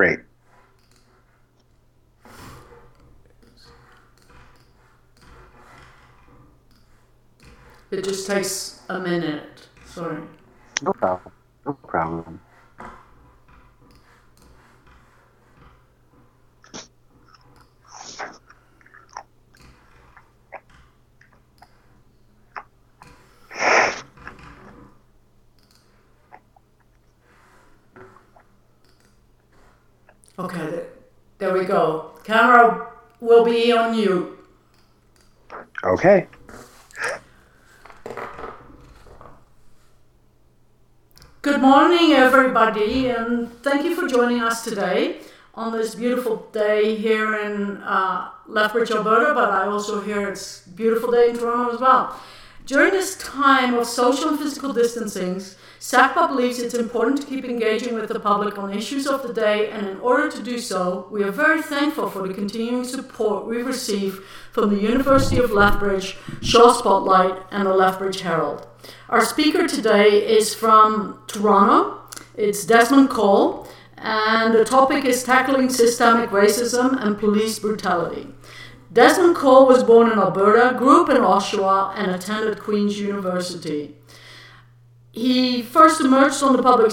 Great. It just takes a minute. Sorry. No problem. No problem. Okay, there we go. Camera on you. Okay. Good morning, everybody, and thank you for joining us today on this beautiful day here in uh, Lethbridge, Alberta, but I also hear it's a beautiful day in Toronto as well. During this time of social and physical distancing, SACPA believes it's important to keep engaging with the public on issues of the day, and in order to do so, we are very thankful for the continuing support we receive from the University of Lethbridge, Shaw Spotlight, and the Lethbridge Herald. Our speaker today is from Toronto. It's Desmond Cole, and the topic is tackling systemic racism and police brutality. Desmond Cole was born in Alberta, grew up in Oshawa, and attended Queen's University. He first emerged on the public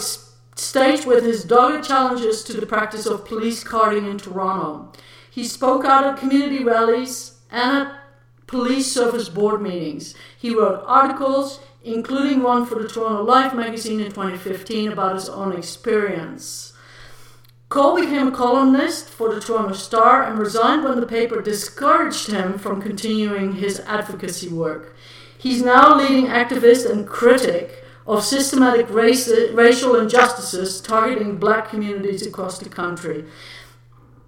stage with his dogged challenges to the practice of police carding in Toronto. He spoke out at community rallies and at police service board meetings. He wrote articles, including one for the Toronto Life magazine in 2015 about his own experience. Cole became a columnist for the Toronto Star and resigned when the paper discouraged him from continuing his advocacy work. He's now a leading activist and critic of systematic racial injustices targeting black communities across the country.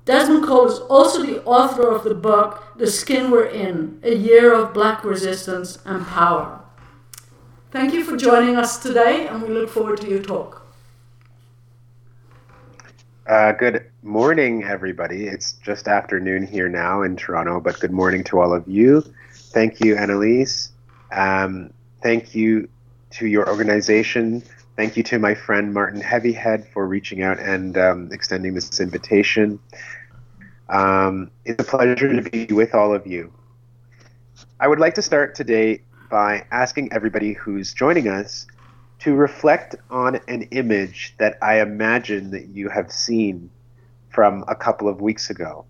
Desmond Cole is also the author of the book The Skin We're In A Year of Black Resistance and Power. Thank you for joining us today, and we look forward to your talk. Uh, good morning, everybody. It's just afternoon here now in Toronto, but good morning to all of you. Thank you, Annalise. Um, thank you to your organization. Thank you to my friend Martin Heavyhead for reaching out and um, extending this invitation. Um, it's a pleasure to be with all of you. I would like to start today by asking everybody who's joining us to reflect on an image that I imagine that you have seen from a couple of weeks ago.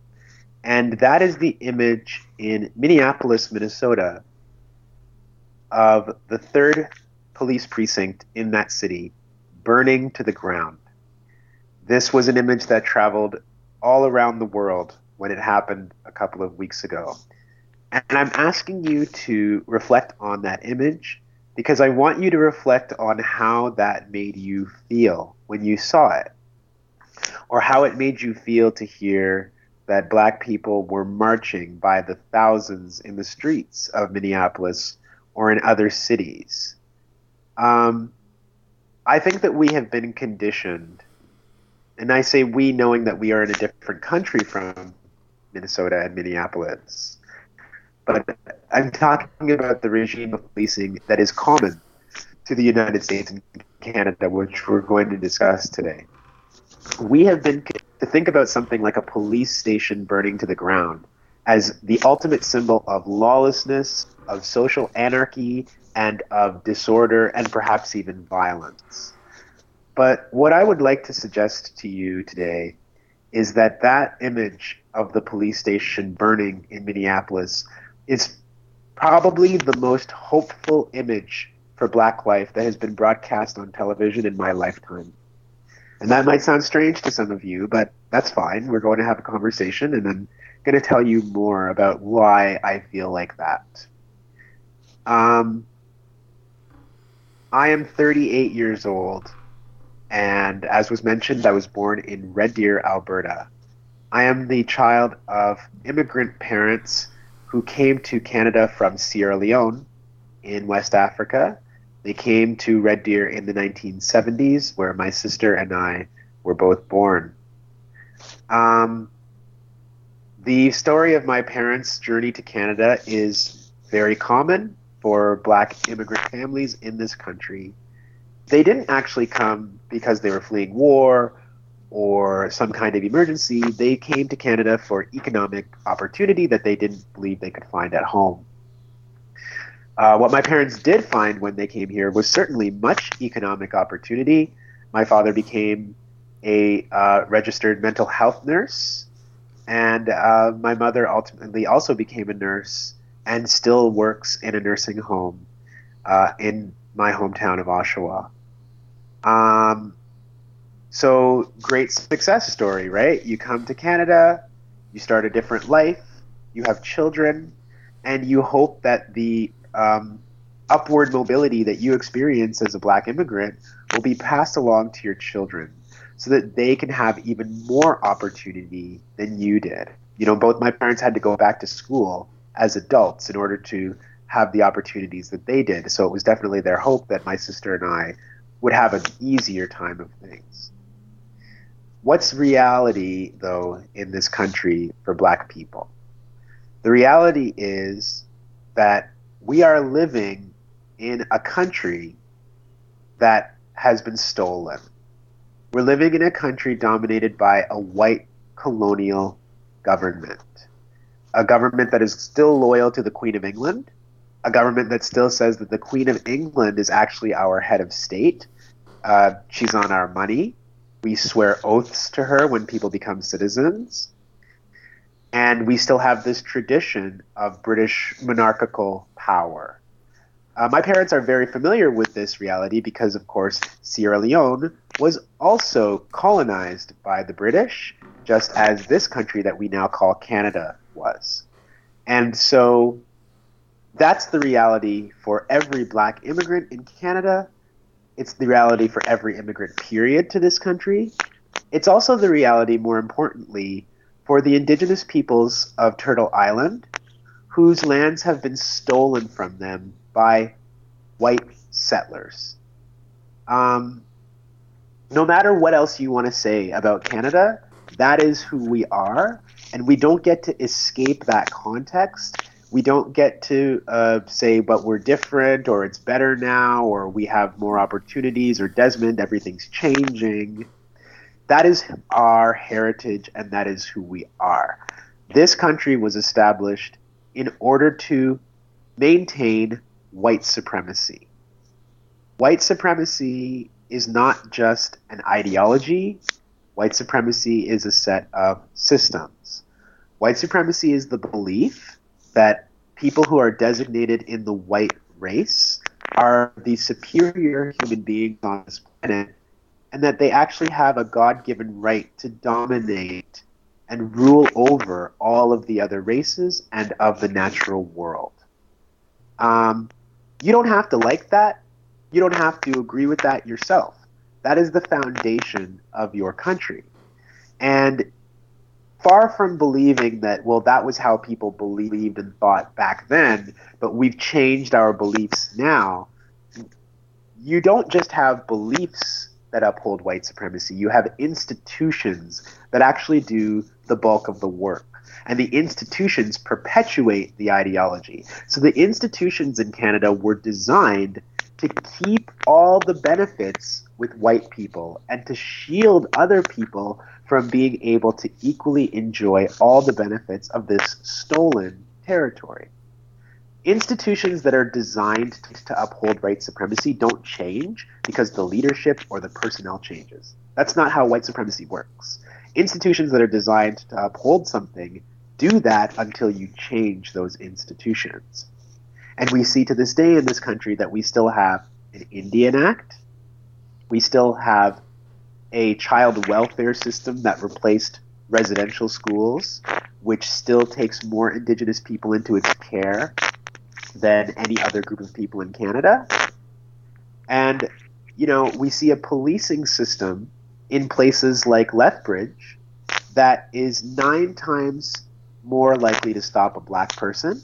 And that is the image in Minneapolis, Minnesota, of the third police precinct in that city burning to the ground. This was an image that traveled all around the world when it happened a couple of weeks ago. And I'm asking you to reflect on that image because I want you to reflect on how that made you feel when you saw it, or how it made you feel to hear that black people were marching by the thousands in the streets of Minneapolis or in other cities. Um, I think that we have been conditioned, and I say we knowing that we are in a different country from Minnesota and Minneapolis. But I'm talking about the regime of policing that is common to the United States and Canada, which we're going to discuss today. We have been to think about something like a police station burning to the ground as the ultimate symbol of lawlessness, of social anarchy, and of disorder and perhaps even violence. But what I would like to suggest to you today is that that image of the police station burning in Minneapolis is probably the most hopeful image for black life that has been broadcast on television in my lifetime. And that might sound strange to some of you, but that's fine. We're going to have a conversation, and I'm going to tell you more about why I feel like that. Um, I am 38 years old, and as was mentioned, I was born in Red Deer, Alberta. I am the child of immigrant parents who came to Canada from Sierra Leone in West Africa. They came to Red Deer in the 1970s, where my sister and I were both born. Um, the story of my parents' journey to Canada is very common for black immigrant families in this country. They didn't actually come because they were fleeing war or some kind of emergency, they came to Canada for economic opportunity that they didn't believe they could find at home. Uh, what my parents did find when they came here was certainly much economic opportunity. My father became a uh, registered mental health nurse, and uh, my mother ultimately also became a nurse and still works in a nursing home uh, in my hometown of Oshawa. Um, so great success story, right? You come to Canada, you start a different life, you have children, and you hope that the um, upward mobility that you experience as a black immigrant will be passed along to your children so that they can have even more opportunity than you did. You know, both my parents had to go back to school as adults in order to have the opportunities that they did. So it was definitely their hope that my sister and I would have an easier time of things. What's reality, though, in this country for black people? The reality is that we are living in a country that has been stolen. We're living in a country dominated by a white colonial government, a government that is still loyal to the Queen of England, a government that still says that the Queen of England is actually our head of state. Uh, she's on our money. We swear oaths to her when people become citizens and we still have this tradition of British monarchical power. Uh, my parents are very familiar with this reality because, of course, Sierra Leone was also colonized by the British, just as this country that we now call Canada was. And so that's the reality for every black immigrant in Canada. It's the reality for every immigrant, period, to this country. It's also the reality, more importantly, for the indigenous peoples of Turtle Island, whose lands have been stolen from them by white settlers. Um, no matter what else you want to say about Canada, that is who we are, and we don't get to escape that context. We don't get to uh, say, but we're different, or it's better now, or we have more opportunities, or Desmond, everything's changing that is our heritage and that is who we are. This country was established in order to maintain white supremacy. White supremacy is not just an ideology, white supremacy is a set of systems. White supremacy is the belief that people who are designated in the white race are the superior human beings on this planet and that they actually have a God given right to dominate and rule over all of the other races and of the natural world. Um, you don't have to like that. You don't have to agree with that yourself. That is the foundation of your country. And far from believing that, well, that was how people believed and thought back then, but we've changed our beliefs now, you don't just have beliefs that uphold white supremacy. You have institutions that actually do the bulk of the work. And the institutions perpetuate the ideology. So the institutions in Canada were designed to keep all the benefits with white people and to shield other people from being able to equally enjoy all the benefits of this stolen territory institutions that are designed to uphold white supremacy don't change because the leadership or the personnel changes. That's not how white supremacy works. Institutions that are designed to uphold something do that until you change those institutions. And we see to this day in this country that we still have an Indian Act, we still have a child welfare system that replaced residential schools, which still takes more indigenous people into its care than any other group of people in Canada. And, you know, we see a policing system in places like Lethbridge that is nine times more likely to stop a black person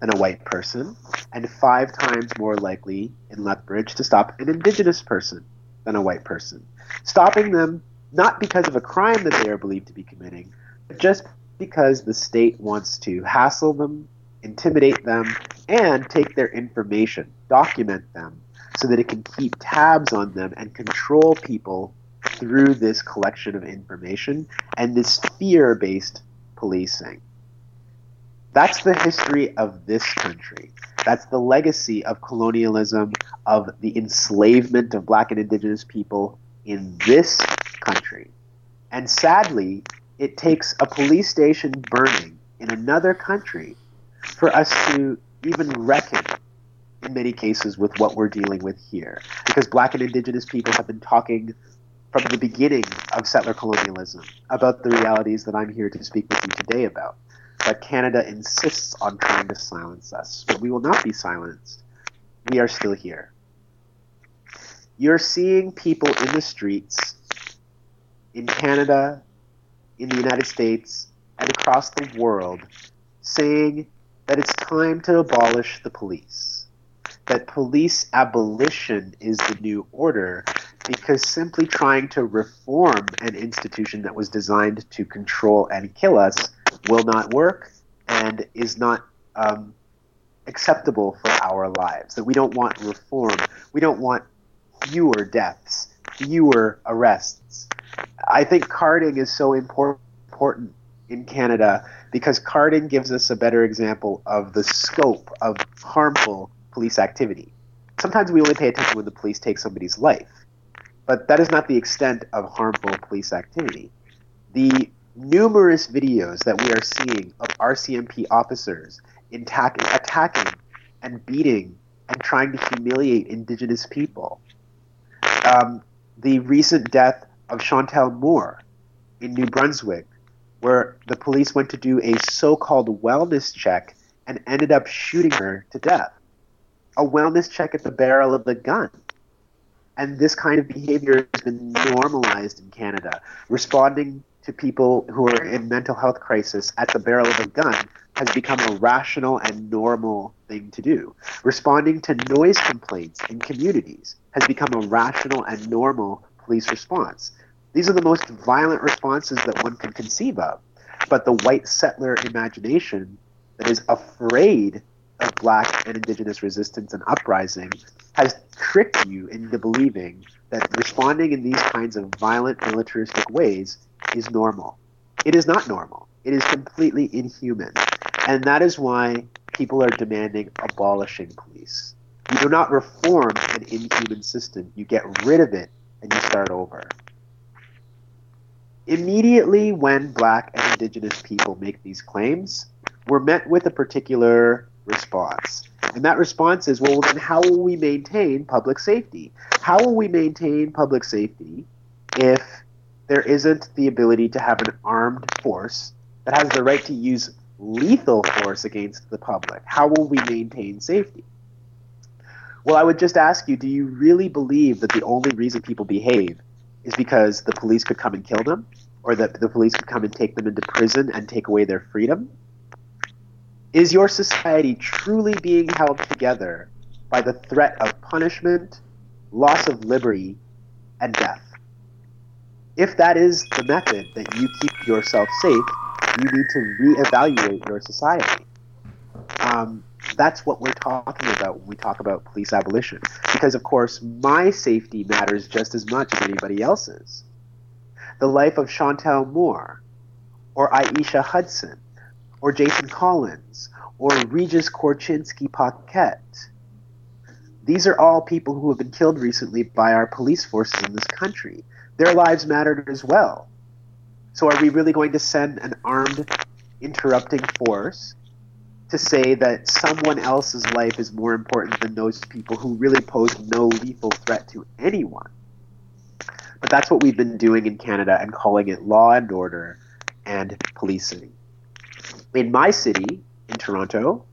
than a white person, and five times more likely in Lethbridge to stop an indigenous person than a white person. Stopping them not because of a crime that they are believed to be committing, but just because the state wants to hassle them, intimidate them, and take their information, document them, so that it can keep tabs on them and control people through this collection of information and this fear based policing. That's the history of this country. That's the legacy of colonialism, of the enslavement of black and indigenous people in this country. And sadly, it takes a police station burning in another country for us to even reckon, in many cases, with what we're dealing with here. Because black and indigenous people have been talking from the beginning of settler colonialism about the realities that I'm here to speak with you today about. But Canada insists on trying to silence us. But we will not be silenced. We are still here. You're seeing people in the streets in Canada, in the United States, and across the world saying that it's time to abolish the police. That police abolition is the new order because simply trying to reform an institution that was designed to control and kill us will not work and is not um, acceptable for our lives. That we don't want reform. We don't want fewer deaths, fewer arrests. I think carding is so important important in Canada because carding gives us a better example of the scope of harmful police activity. Sometimes we only pay attention when the police take somebody's life, but that is not the extent of harmful police activity. The numerous videos that we are seeing of RCMP officers attacking, attacking and beating and trying to humiliate Indigenous people. Um, the recent death of Chantel Moore in New Brunswick, where the police went to do a so called wellness check and ended up shooting her to death. A wellness check at the barrel of the gun. And this kind of behavior has been normalized in Canada. Responding to people who are in mental health crisis at the barrel of a gun has become a rational and normal thing to do. Responding to noise complaints in communities has become a rational and normal police response. These are the most violent responses that one can conceive of. But the white settler imagination that is afraid of black and indigenous resistance and uprising has tricked you into believing that responding in these kinds of violent militaristic ways is normal. It is not normal. It is completely inhuman. And that is why people are demanding abolishing police. You do not reform an inhuman system, you get rid of it and you start over. Immediately when black and indigenous people make these claims, we're met with a particular response. And that response is well, then how will we maintain public safety? How will we maintain public safety if there isn't the ability to have an armed force that has the right to use lethal force against the public? How will we maintain safety? Well, I would just ask you do you really believe that the only reason people behave is because the police could come and kill them? Or that the police could come and take them into prison and take away their freedom? Is your society truly being held together by the threat of punishment, loss of liberty, and death? If that is the method that you keep yourself safe, you need to reevaluate your society. Um, that's what we're talking about when we talk about police abolition. Because, of course, my safety matters just as much as anybody else's. The life of Chantel Moore, or Eishia Hudson, or Jason Collins, or Regis Korchinski Paquet. These are all people who have been killed recently by our police forces in this country. Their lives mattered as well. So, are we really going to send an armed interrupting force to say that someone else's life is more important than those people who really pose no lethal threat to anyone? But that's what we've been doing in Canada and calling it law and order and policing. In my city, in Toronto,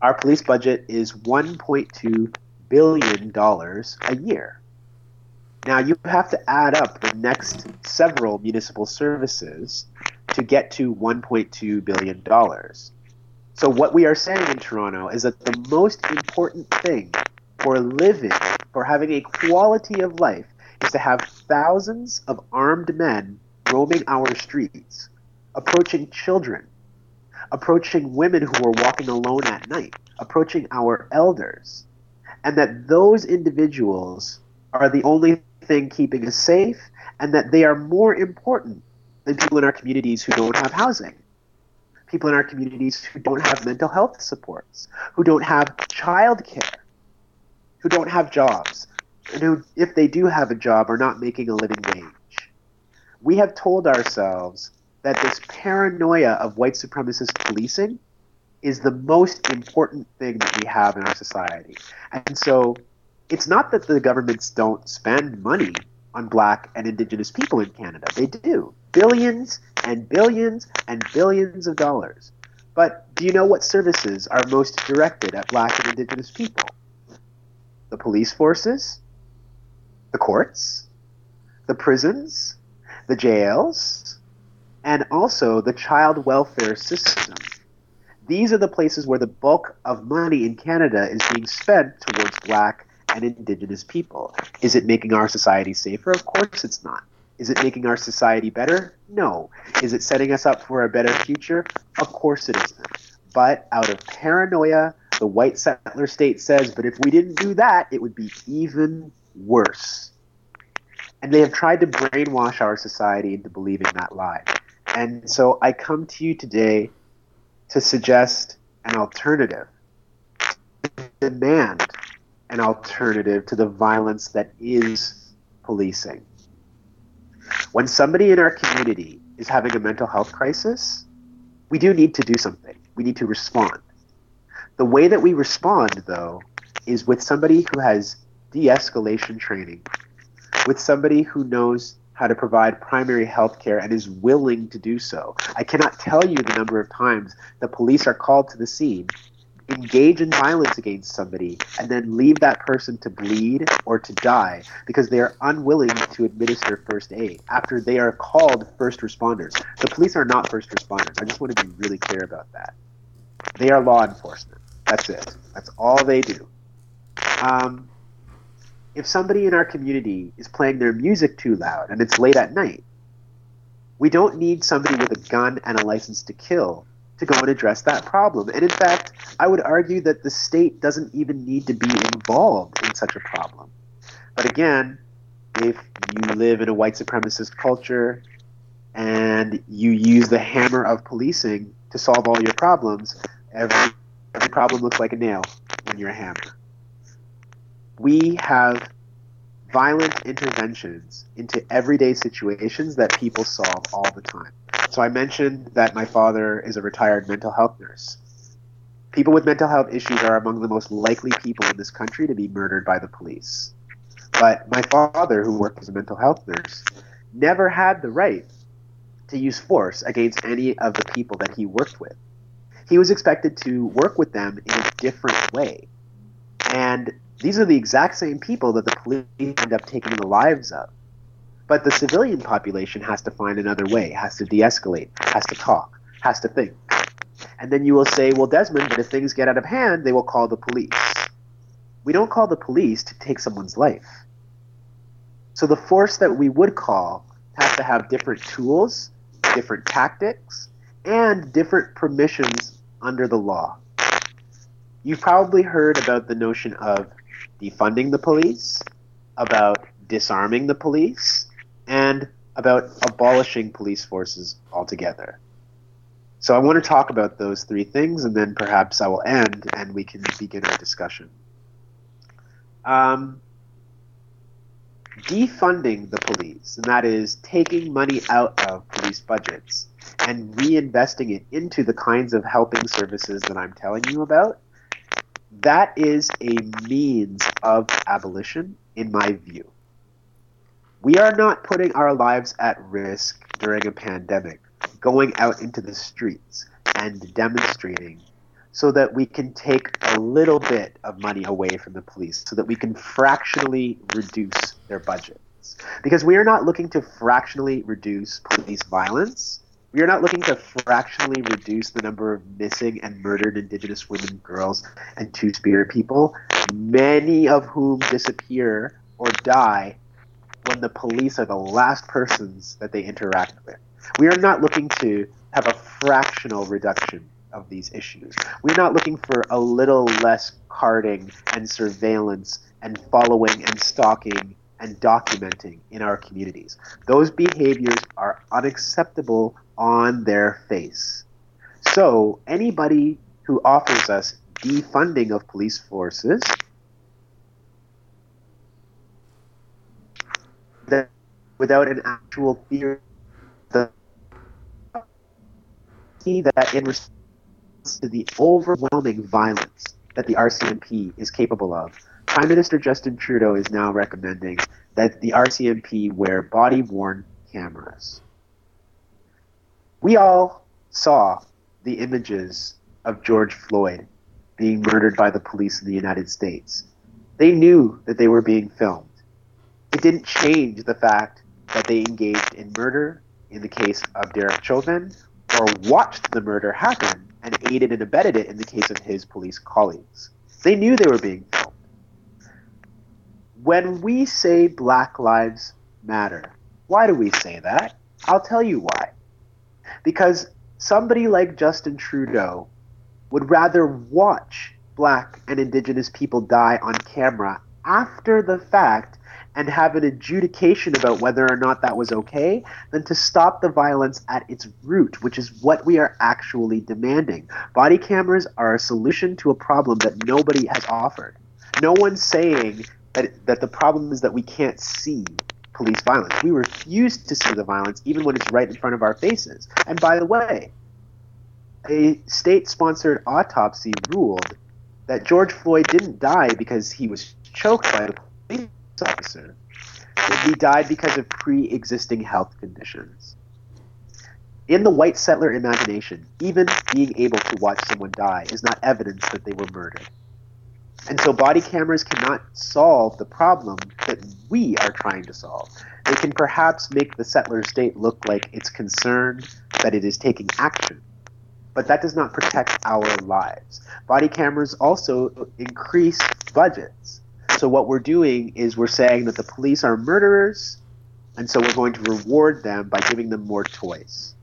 our police budget is $1.2 billion a year. Now, you have to add up the next several municipal services to get to $1.2 billion. So, what we are saying in Toronto is that the most important thing for living, for having a quality of life, is to have thousands of armed men roaming our streets, approaching children, approaching women who are walking alone at night, approaching our elders, and that those individuals are the only thing keeping us safe and that they are more important than people in our communities who don't have housing, people in our communities who don't have mental health supports, who don't have childcare, who don't have jobs, and who, if they do have a job, are not making a living wage. We have told ourselves that this paranoia of white supremacist policing is the most important thing that we have in our society. And so it's not that the governments don't spend money on black and indigenous people in Canada. They do. Billions and billions and billions of dollars. But do you know what services are most directed at black and indigenous people? The police forces, the courts, the prisons, the jails, and also the child welfare system. These are the places where the bulk of money in Canada is being spent towards black and indigenous people. Is it making our society safer? Of course it's not. Is it making our society better? No. Is it setting us up for a better future? Of course it isn't. But out of paranoia, the white settler state says, but if we didn't do that, it would be even worse. And they have tried to brainwash our society into believing that lie. And so I come to you today to suggest an alternative, demand an alternative to the violence that is policing. When somebody in our community is having a mental health crisis, we do need to do something. We need to respond. The way that we respond, though, is with somebody who has de escalation training, with somebody who knows how to provide primary health care and is willing to do so. I cannot tell you the number of times the police are called to the scene engage in violence against somebody and then leave that person to bleed or to die because they are unwilling to administer first aid after they are called first responders. The police are not first responders. I just want to be really clear about that. They are law enforcement. That's it. That's all they do. Um, if somebody in our community is playing their music too loud and it's late at night, we don't need somebody with a gun and a license to kill to go and address that problem. And in fact, I would argue that the state doesn't even need to be involved in such a problem. But again, if you live in a white supremacist culture and you use the hammer of policing to solve all your problems, every, every problem looks like a nail when you're a hammer. We have violent interventions into everyday situations that people solve all the time. So I mentioned that my father is a retired mental health nurse. People with mental health issues are among the most likely people in this country to be murdered by the police. But my father, who worked as a mental health nurse, never had the right to use force against any of the people that he worked with. He was expected to work with them in a different way. And these are the exact same people that the police end up taking the lives of. But the civilian population has to find another way, has to de escalate, has to talk, has to think. And then you will say, well, Desmond, but if things get out of hand, they will call the police. We don't call the police to take someone's life. So the force that we would call has to have different tools, different tactics, and different permissions under the law. You've probably heard about the notion of defunding the police, about disarming the police, and about abolishing police forces altogether. So I want to talk about those three things, and then perhaps I will end and we can begin our discussion. Um, defunding the police, and that is taking money out of police budgets and reinvesting it into the kinds of helping services that I'm telling you about, that is a means of abolition, in my view. We are not putting our lives at risk during a pandemic, going out into the streets and demonstrating so that we can take a little bit of money away from the police, so that we can fractionally reduce their budgets. Because we are not looking to fractionally reduce police violence. We are not looking to fractionally reduce the number of missing and murdered Indigenous women, girls, and Two Spirit people, many of whom disappear or die when the police are the last persons that they interact with. We are not looking to have a fractional reduction of these issues. We're not looking for a little less carding and surveillance and following and stalking and documenting in our communities. Those behaviors are unacceptable on their face. So, anybody who offers us defunding of police forces without an actual fear the that in response to the overwhelming violence that the RCMP is capable of, Prime Minister Justin Trudeau is now recommending that the RCMP wear body worn cameras. We all saw the images of George Floyd being murdered by the police in the United States. They knew that they were being filmed. It didn't change the fact that they engaged in murder in the case of Derek Chauvin or watched the murder happen and aided and abetted it in the case of his police colleagues. They knew they were being filmed. When we say Black Lives Matter, why do we say that? I'll tell you why. Because somebody like Justin Trudeau would rather watch black and indigenous people die on camera after the fact and have an adjudication about whether or not that was okay than to stop the violence at its root, which is what we are actually demanding. Body cameras are a solution to a problem that nobody has offered. No one's saying that, that the problem is that we can't see police violence. We refuse to see the violence even when it's right in front of our faces. And by the way, a state sponsored autopsy ruled that George Floyd didn't die because he was choked by the police officer. He died because of pre existing health conditions. In the white settler imagination, even being able to watch someone die is not evidence that they were murdered. And so body cameras cannot solve the problem that we are trying to solve. They can perhaps make the settler state look like it's concerned, that it is taking action but that does not protect our lives. Body cameras also increase budgets. So what we're doing is we're saying that the police are murderers, and so we're going to reward them by giving them more toys.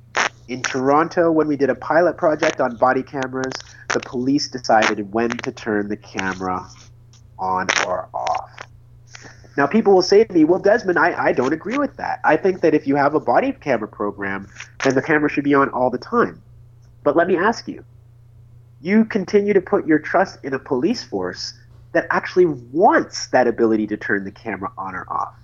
In Toronto, when we did a pilot project on body cameras, the police decided when to turn the camera on or off. Now, people will say to me, well, Desmond, I, I don't agree with that. I think that if you have a body camera program, then the camera should be on all the time. But let me ask you you continue to put your trust in a police force that actually wants that ability to turn the camera on or off.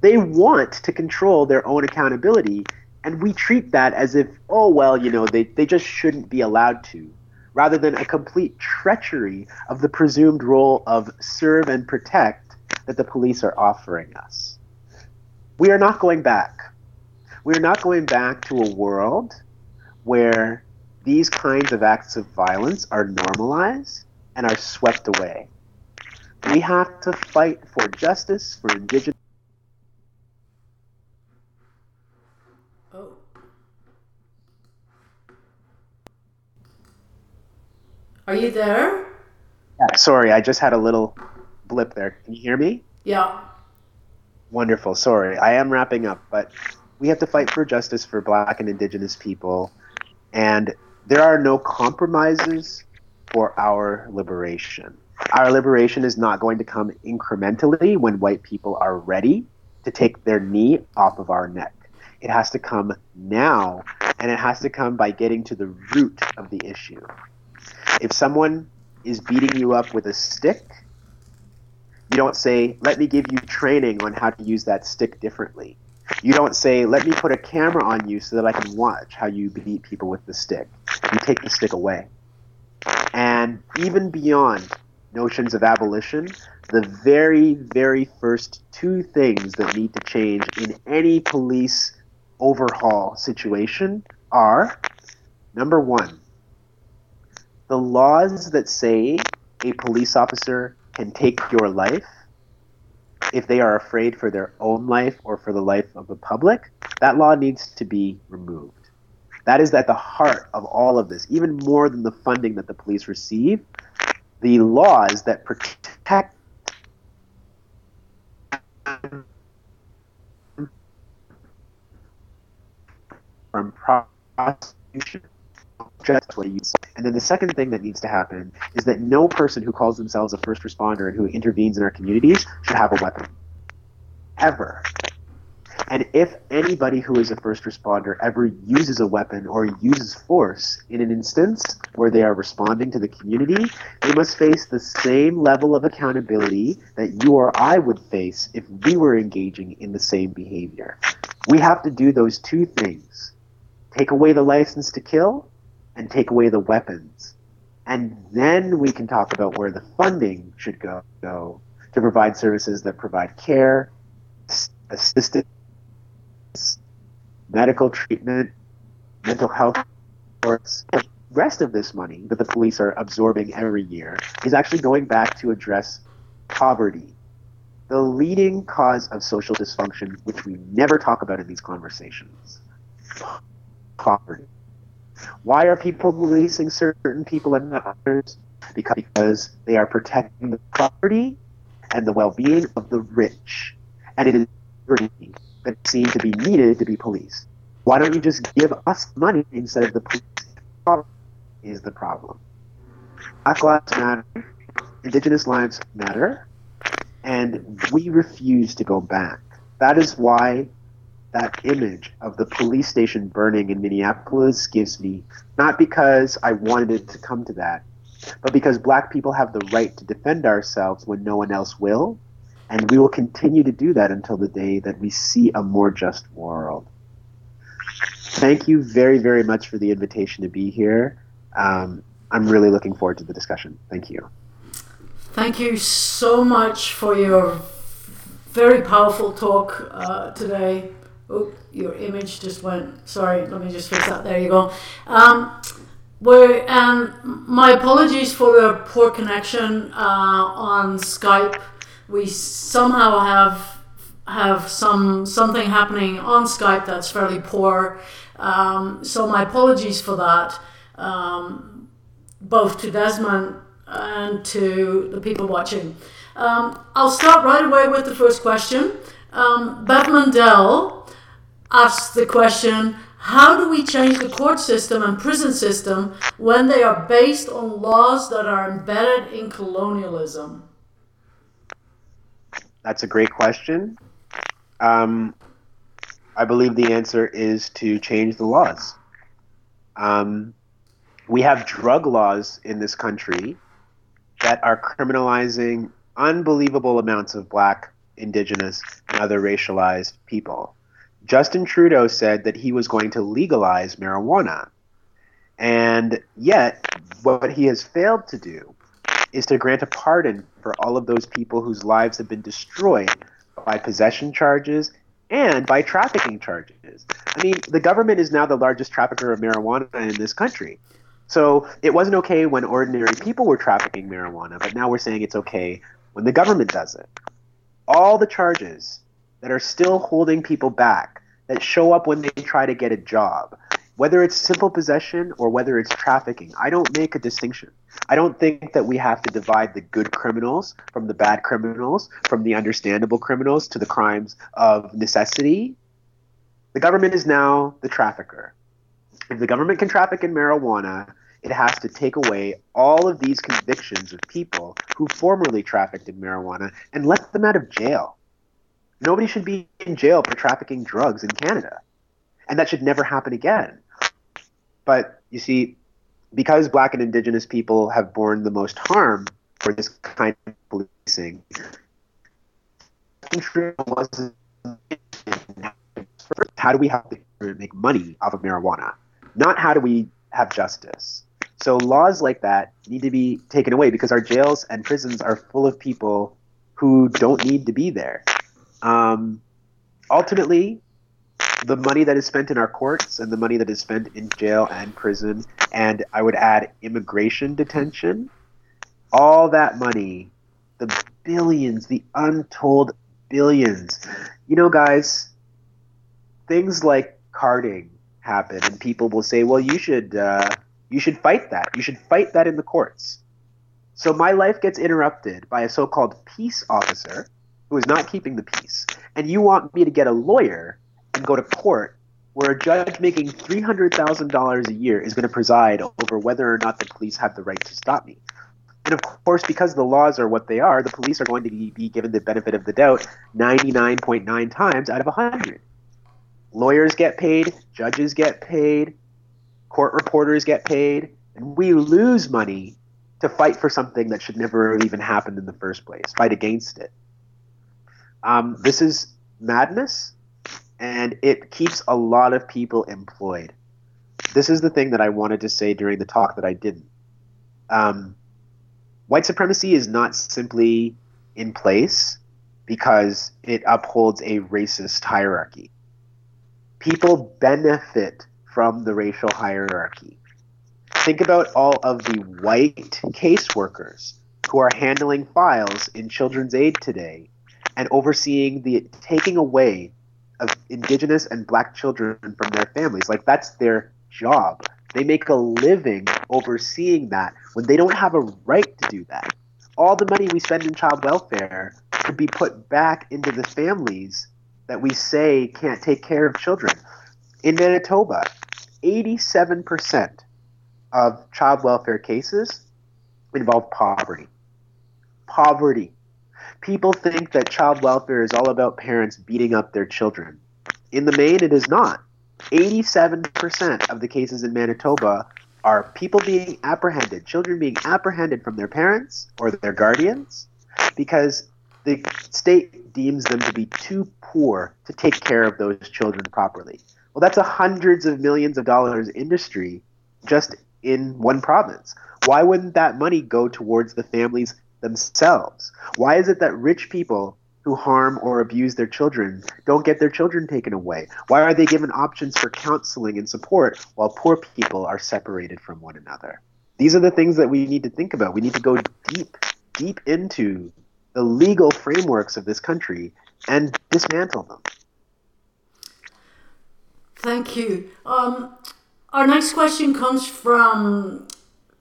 They want to control their own accountability, and we treat that as if, oh, well, you know, they, they just shouldn't be allowed to, rather than a complete treachery of the presumed role of serve and protect that the police are offering us. We are not going back. We are not going back to a world where these kinds of acts of violence are normalized and are swept away. We have to fight for justice for indigenous. Oh. Are you there? Yeah, sorry, I just had a little blip there. Can you hear me? Yeah. Wonderful. Sorry, I am wrapping up, but we have to fight for justice for black and indigenous people. And there are no compromises for our liberation. Our liberation is not going to come incrementally when white people are ready to take their knee off of our neck. It has to come now, and it has to come by getting to the root of the issue. If someone is beating you up with a stick, you don't say, Let me give you training on how to use that stick differently. You don't say, let me put a camera on you so that I can watch how you beat people with the stick. You take the stick away. And even beyond notions of abolition, the very, very first two things that need to change in any police overhaul situation are number one, the laws that say a police officer can take your life if they are afraid for their own life or for the life of the public, that law needs to be removed. That is at the heart of all of this, even more than the funding that the police receive. The laws that protect from prosecution And then the second thing that needs to happen is that no person who calls themselves a first responder and who intervenes in our communities should have a weapon. ever. And if anybody who is a first responder ever uses a weapon or uses force in an instance where they are responding to the community, they must face the same level of accountability that you or I would face if we were engaging in the same behavior. We have to do those two things take away the license to kill and take away the weapons. And then we can talk about where the funding should go, go to provide services that provide care, assistance medical treatment, mental health supports. The rest of this money that the police are absorbing every year is actually going back to address poverty, the leading cause of social dysfunction, which we never talk about in these conversations. Poverty. Why are people policing certain people and not others? Because, they are protecting the property and the well-being of the rich, and it is that seem to be needed to be policed. Why don't you just give us money instead of the police? Is the problem. Black lives matter, indigenous lives matter, and we refuse to go back. That is why that image of the police station burning in Minneapolis gives me, not because I wanted it to come to that, but because black people have the right to defend ourselves when no one else will, and we will continue to do that until the day that we see a more just world. Thank you very, very much for the invitation to be here. Um, I'm really looking forward to the discussion. Thank you. Thank you so much for your very powerful talk uh, today. Oh, your image just went. Sorry, let me just fix that. There you go. Um, where, and my apologies for the poor connection uh, on Skype we somehow have have some something happening on Skype that's fairly poor. Um, so my apologies for that, um, both to Desmond and to the people watching. Um, I'll start right away with the first question. Um, Beth Mandel asks the question How do we change the court system and prison system when they are based on laws that are embedded in colonialism? That's a great question. Um, I believe the answer is to change the laws. Um, we have drug laws in this country that are criminalizing unbelievable amounts of black, indigenous, and other racialized people. Justin Trudeau said that he was going to legalize marijuana. And yet, what he has failed to do is to grant a pardon for all of those people whose lives have been destroyed by possession charges and by trafficking charges. I mean, the government is now the largest trafficker of marijuana in this country. So it wasn't okay when ordinary people were trafficking marijuana, but now we're saying it's okay when the government does it. All the charges that are still holding people back, that show up when they try to get a job, whether it's simple possession or whether it's trafficking, I don't make a distinction. I don't think that we have to divide the good criminals from the bad criminals, from the understandable criminals to the crimes of necessity. The government is now the trafficker. If the government can traffic in marijuana, it has to take away all of these convictions of people who formerly trafficked in marijuana and let them out of jail. Nobody should be in jail for trafficking drugs in Canada. And that should never happen again. But you see, because black and indigenous people have borne the most harm for this kind of policing, how do we have to make money off of marijuana? Not how do we have justice. So laws like that need to be taken away because our jails and prisons are full of people who don't need to be there. Um, ultimately, the money that is spent in our courts and the money that is spent in jail and prison, and I would add immigration detention, all that money, the billions, the untold billions. You know, guys, things like carding happen, and people will say, "Well, you should uh, you should fight that. You should fight that in the courts." So my life gets interrupted by a so-called peace officer who is not keeping the peace, and you want me to get a lawyer and go to court where a judge making $300,000 a year is going to preside over whether or not the police have the right to stop me. And of course, because the laws are what they are, the police are going to be given the benefit of the doubt 99.9 times out of 100. Lawyers get paid, judges get paid, court reporters get paid, and we lose money to fight for something that should never have even happened in the first place, fight against it. Um, this is madness, and it keeps a lot of people employed. This is the thing that I wanted to say during the talk that I didn't. Um, white supremacy is not simply in place because it upholds a racist hierarchy. People benefit from the racial hierarchy. Think about all of the white caseworkers who are handling files in children's aid today and overseeing the taking away of indigenous and black children from their families. Like that's their job. They make a living overseeing that when they don't have a right to do that. All the money we spend in child welfare could be put back into the families that we say can't take care of children. In Manitoba, 87% of child welfare cases involve poverty. Poverty. People think that child welfare is all about parents beating up their children. In the main, it is not. 87% of the cases in Manitoba are people being apprehended, children being apprehended from their parents or their guardians because the state deems them to be too poor to take care of those children properly. Well, that's a hundreds of millions of dollars industry just in one province. Why wouldn't that money go towards the families themselves? Why is it that rich people who harm or abuse their children don't get their children taken away? Why are they given options for counseling and support while poor people are separated from one another? These are the things that we need to think about. We need to go deep, deep into the legal frameworks of this country and dismantle them. Thank you. Um, our next question comes from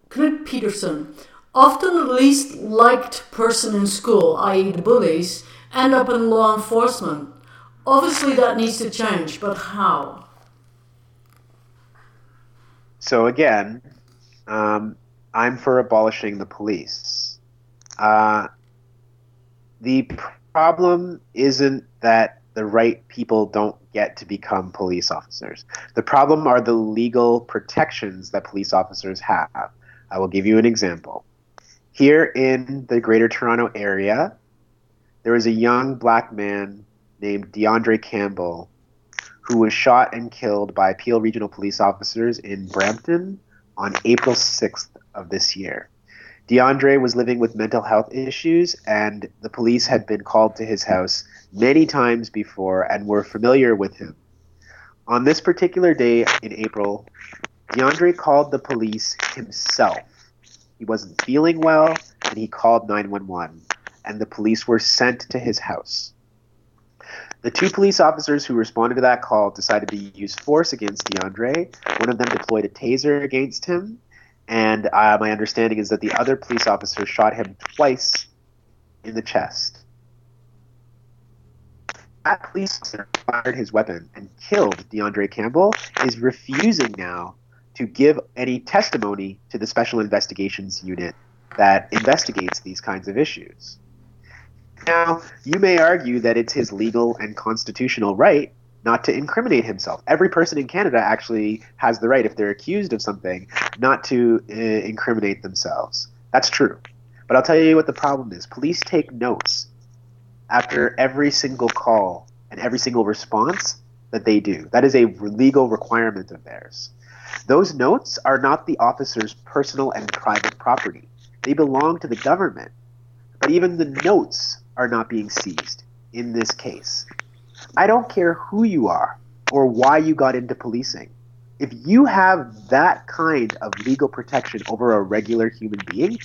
Knut Peterson. Often the least liked person in school, i.e., the bullies, end up in law enforcement. Obviously, that needs to change, but how? So, again, um, I'm for abolishing the police. Uh, the problem isn't that the right people don't get to become police officers. The problem are the legal protections that police officers have. I will give you an example. Here in the Greater Toronto Area, there was a young black man named D'Andre Campbell who was shot and killed by Peel Regional Police officers in Brampton on April 6th of this year. D'Andre was living with mental health issues, and the police had been called to his house many times before and were familiar with him. On this particular day in April, D'Andre called the police himself. He wasn't feeling well, and he called 911 and the police were sent to his house. The two police officers who responded to that call decided to use force against D'Andre. One of them deployed a taser against him, and uh, my understanding is that the other police officer shot him twice in the chest. That police officer fired his weapon and killed D'Andre Campbell is refusing now to give any testimony to the Special Investigations Unit that investigates these kinds of issues. Now, you may argue that it's his legal and constitutional right not to incriminate himself. Every person in Canada actually has the right, if they're accused of something, not to uh, incriminate themselves. That's true. But I'll tell you what the problem is. Police take notes after every single call and every single response that they do. That is a legal requirement of theirs. Those notes are not the officer's personal and private property. They belong to the government. But even the notes are not being seized in this case. I don't care who you are or why you got into policing. If you have that kind of legal protection over a regular human being,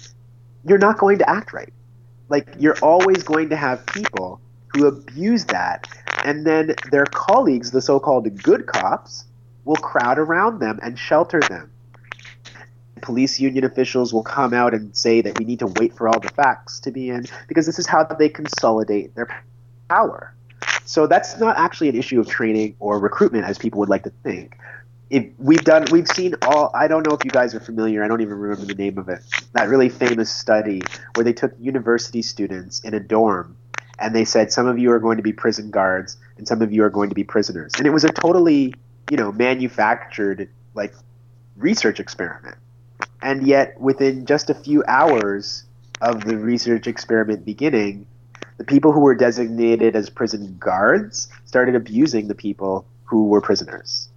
you're not going to act right. Like, you're always going to have people who abuse that, and then their colleagues, the so called good cops, will crowd around them and shelter them police union officials will come out and say that we need to wait for all the facts to be in because this is how they consolidate their power. So that's not actually an issue of training or recruitment as people would like to think. if we've done we've seen all i don't know if you guys are familiar i don't even remember the name of it that really famous study where they took university students in a dorm and they said some of you are going to be prison guards and some of you are going to be prisoners and it was a totally you know manufactured like research experiment and yet within just a few hours of the research experiment beginning the people who were designated as prison guards started abusing the people who were prisoners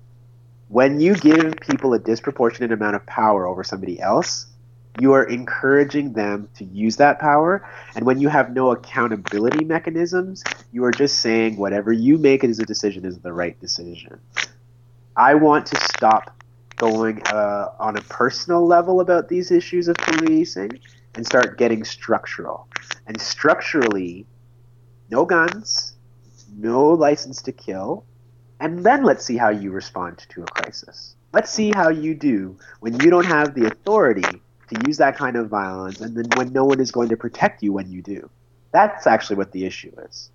when you give people a disproportionate amount of power over somebody else, you are encouraging them to use that power. And when you have no accountability mechanisms, you are just saying whatever you make as a decision is the right decision. I want to stop going uh, on a personal level about these issues of policing and start getting structural. And structurally, no guns, no license to kill, and then let's see how you respond to a crisis. Let's see how you do when you don't have the authority to use that kind of violence, and then when no one is going to protect you when you do. That's actually what the issue is.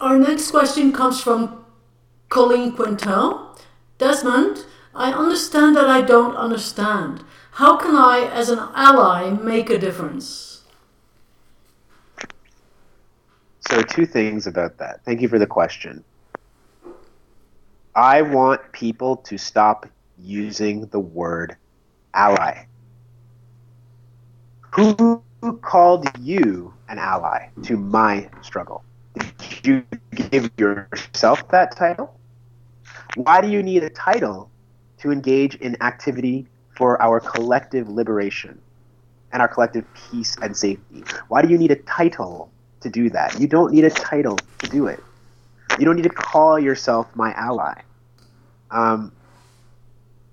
Our next question comes from Colleen Quintel. Desmond, I understand that I don't understand. How can I, as an ally, make a difference? So, two things about that. Thank you for the question. I want people to stop using the word ally. Who called you an ally to my struggle? Did you give yourself that title? Why do you need a title to engage in activity for our collective liberation and our collective peace and safety? Why do you need a title to do that. You don't need a title to do it. You don't need to call yourself my ally. Um,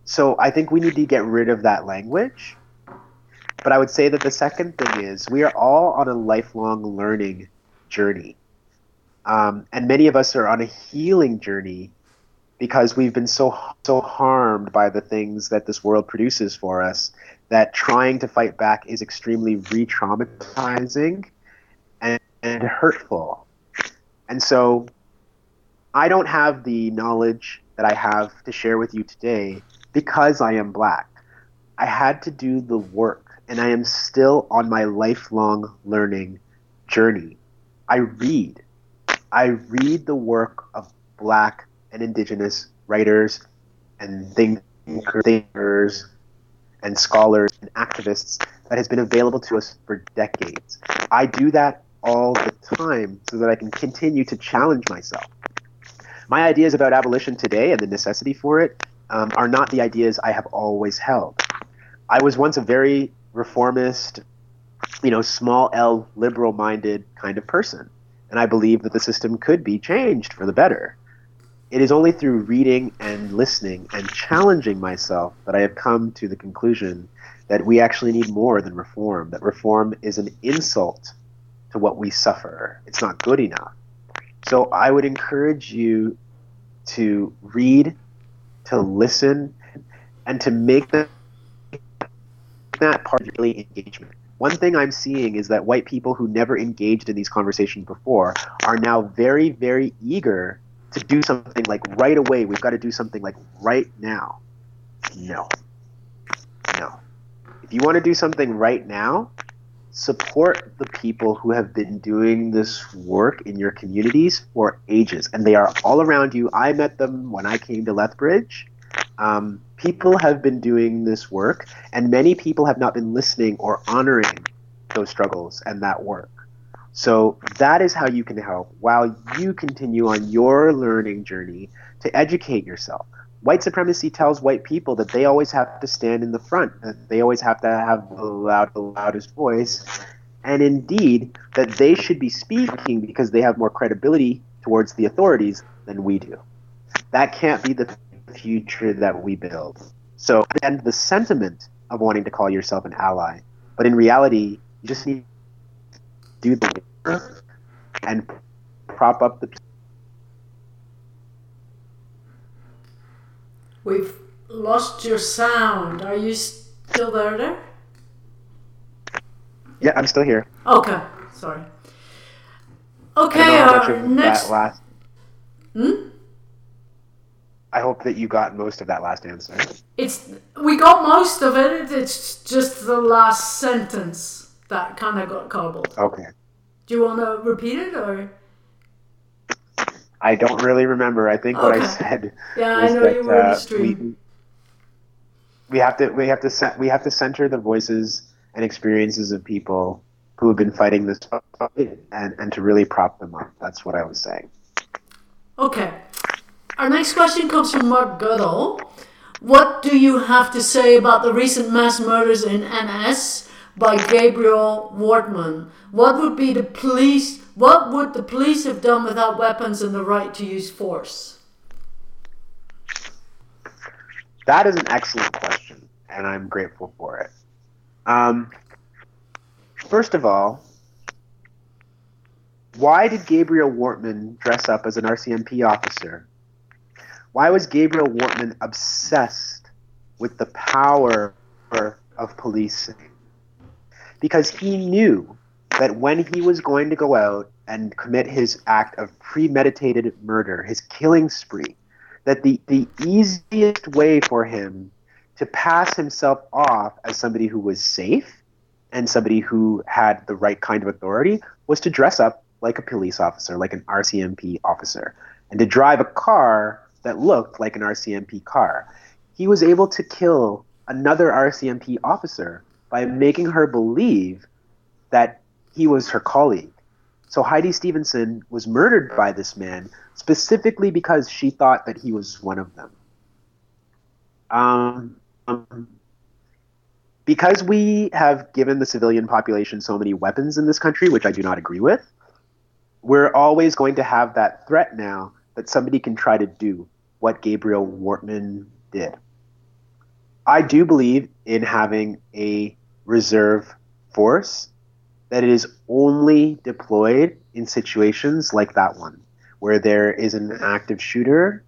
so I think we need to get rid of that language. But I would say that the second thing is we are all on a lifelong learning journey. Um, and many of us are on a healing journey because we've been so so harmed by the things that this world produces for us that trying to fight back is extremely re-traumatizing and hurtful. And so I don't have the knowledge that I have to share with you today because I am black. I had to do the work, and I am still on my lifelong learning journey. I read. I read the work of black and indigenous writers and thinkers and scholars and activists that has been available to us for decades. I do that all the time so that I can continue to challenge myself. My ideas about abolition today and the necessity for it um, are not the ideas I have always held. I was once a very reformist, you know, small L, liberal minded kind of person. And I believe that the system could be changed for the better. It is only through reading and listening and challenging myself that I have come to the conclusion that we actually need more than reform, that reform is an insult to what we suffer. It's not good enough. So I would encourage you to read, to listen, and to make that, that part of your engagement. One thing I'm seeing is that white people who never engaged in these conversations before are now very, very eager to do something like right away. We've got to do something like right now. No. No. If you want to do something right now, support the people who have been doing this work in your communities for ages, and they are all around you. I met them when I came to Lethbridge. Um, people have been doing this work, and many people have not been listening or honoring those struggles and that work. So that is how you can help while you continue on your learning journey to educate yourself white supremacy tells white people that they always have to stand in the front, that they always have to have the, loud, the loudest voice, and indeed that they should be speaking because they have more credibility towards the authorities than we do. That can't be the future that we build. So, and the sentiment of wanting to call yourself an ally, but in reality, you just need do the work and prop up the We've lost your sound. Are you still there? There. Yeah, I'm still here. Okay, sorry. Okay, our next. last... Hmm. I hope that you got most of that last answer. It's we got most of it. It's just the last sentence that kind of got cobbled. Okay. Do you want to repeat it or? I don't really remember. I think what I said Yeah, I know that you were uh, we, we have to we have to we have to center the voices and experiences of people who have been fighting this fight and, and to really prop them up. That's what I was saying. Okay. Our next question comes from Mark Goodall. What do you have to say about the recent mass murders in NS by Gabriel Wortman? What would be the police? What would the police have done without weapons and the right to use force? That is an excellent question, and I'm grateful for it. Um, first of all, why did Gabriel Wortman dress up as an RCMP officer? Why was Gabriel Wortman obsessed with the power of policing? Because he knew that when he was going to go out and commit his act of premeditated murder, his killing spree, that the, the easiest way for him to pass himself off as somebody who was safe and somebody who had the right kind of authority was to dress up like a police officer, like an RCMP officer, and to drive a car that looked like an RCMP car. He was able to kill another RCMP officer by making her believe that he was her colleague. So Heidi Stevenson was murdered by this man specifically because she thought that he was one of them. Um, um, because we have given the civilian population so many weapons in this country, which I do not agree with, we're always going to have that threat now that somebody can try to do what Gabriel Wortman did. I do believe in having a reserve force that it is only deployed in situations like that one, where there is an active shooter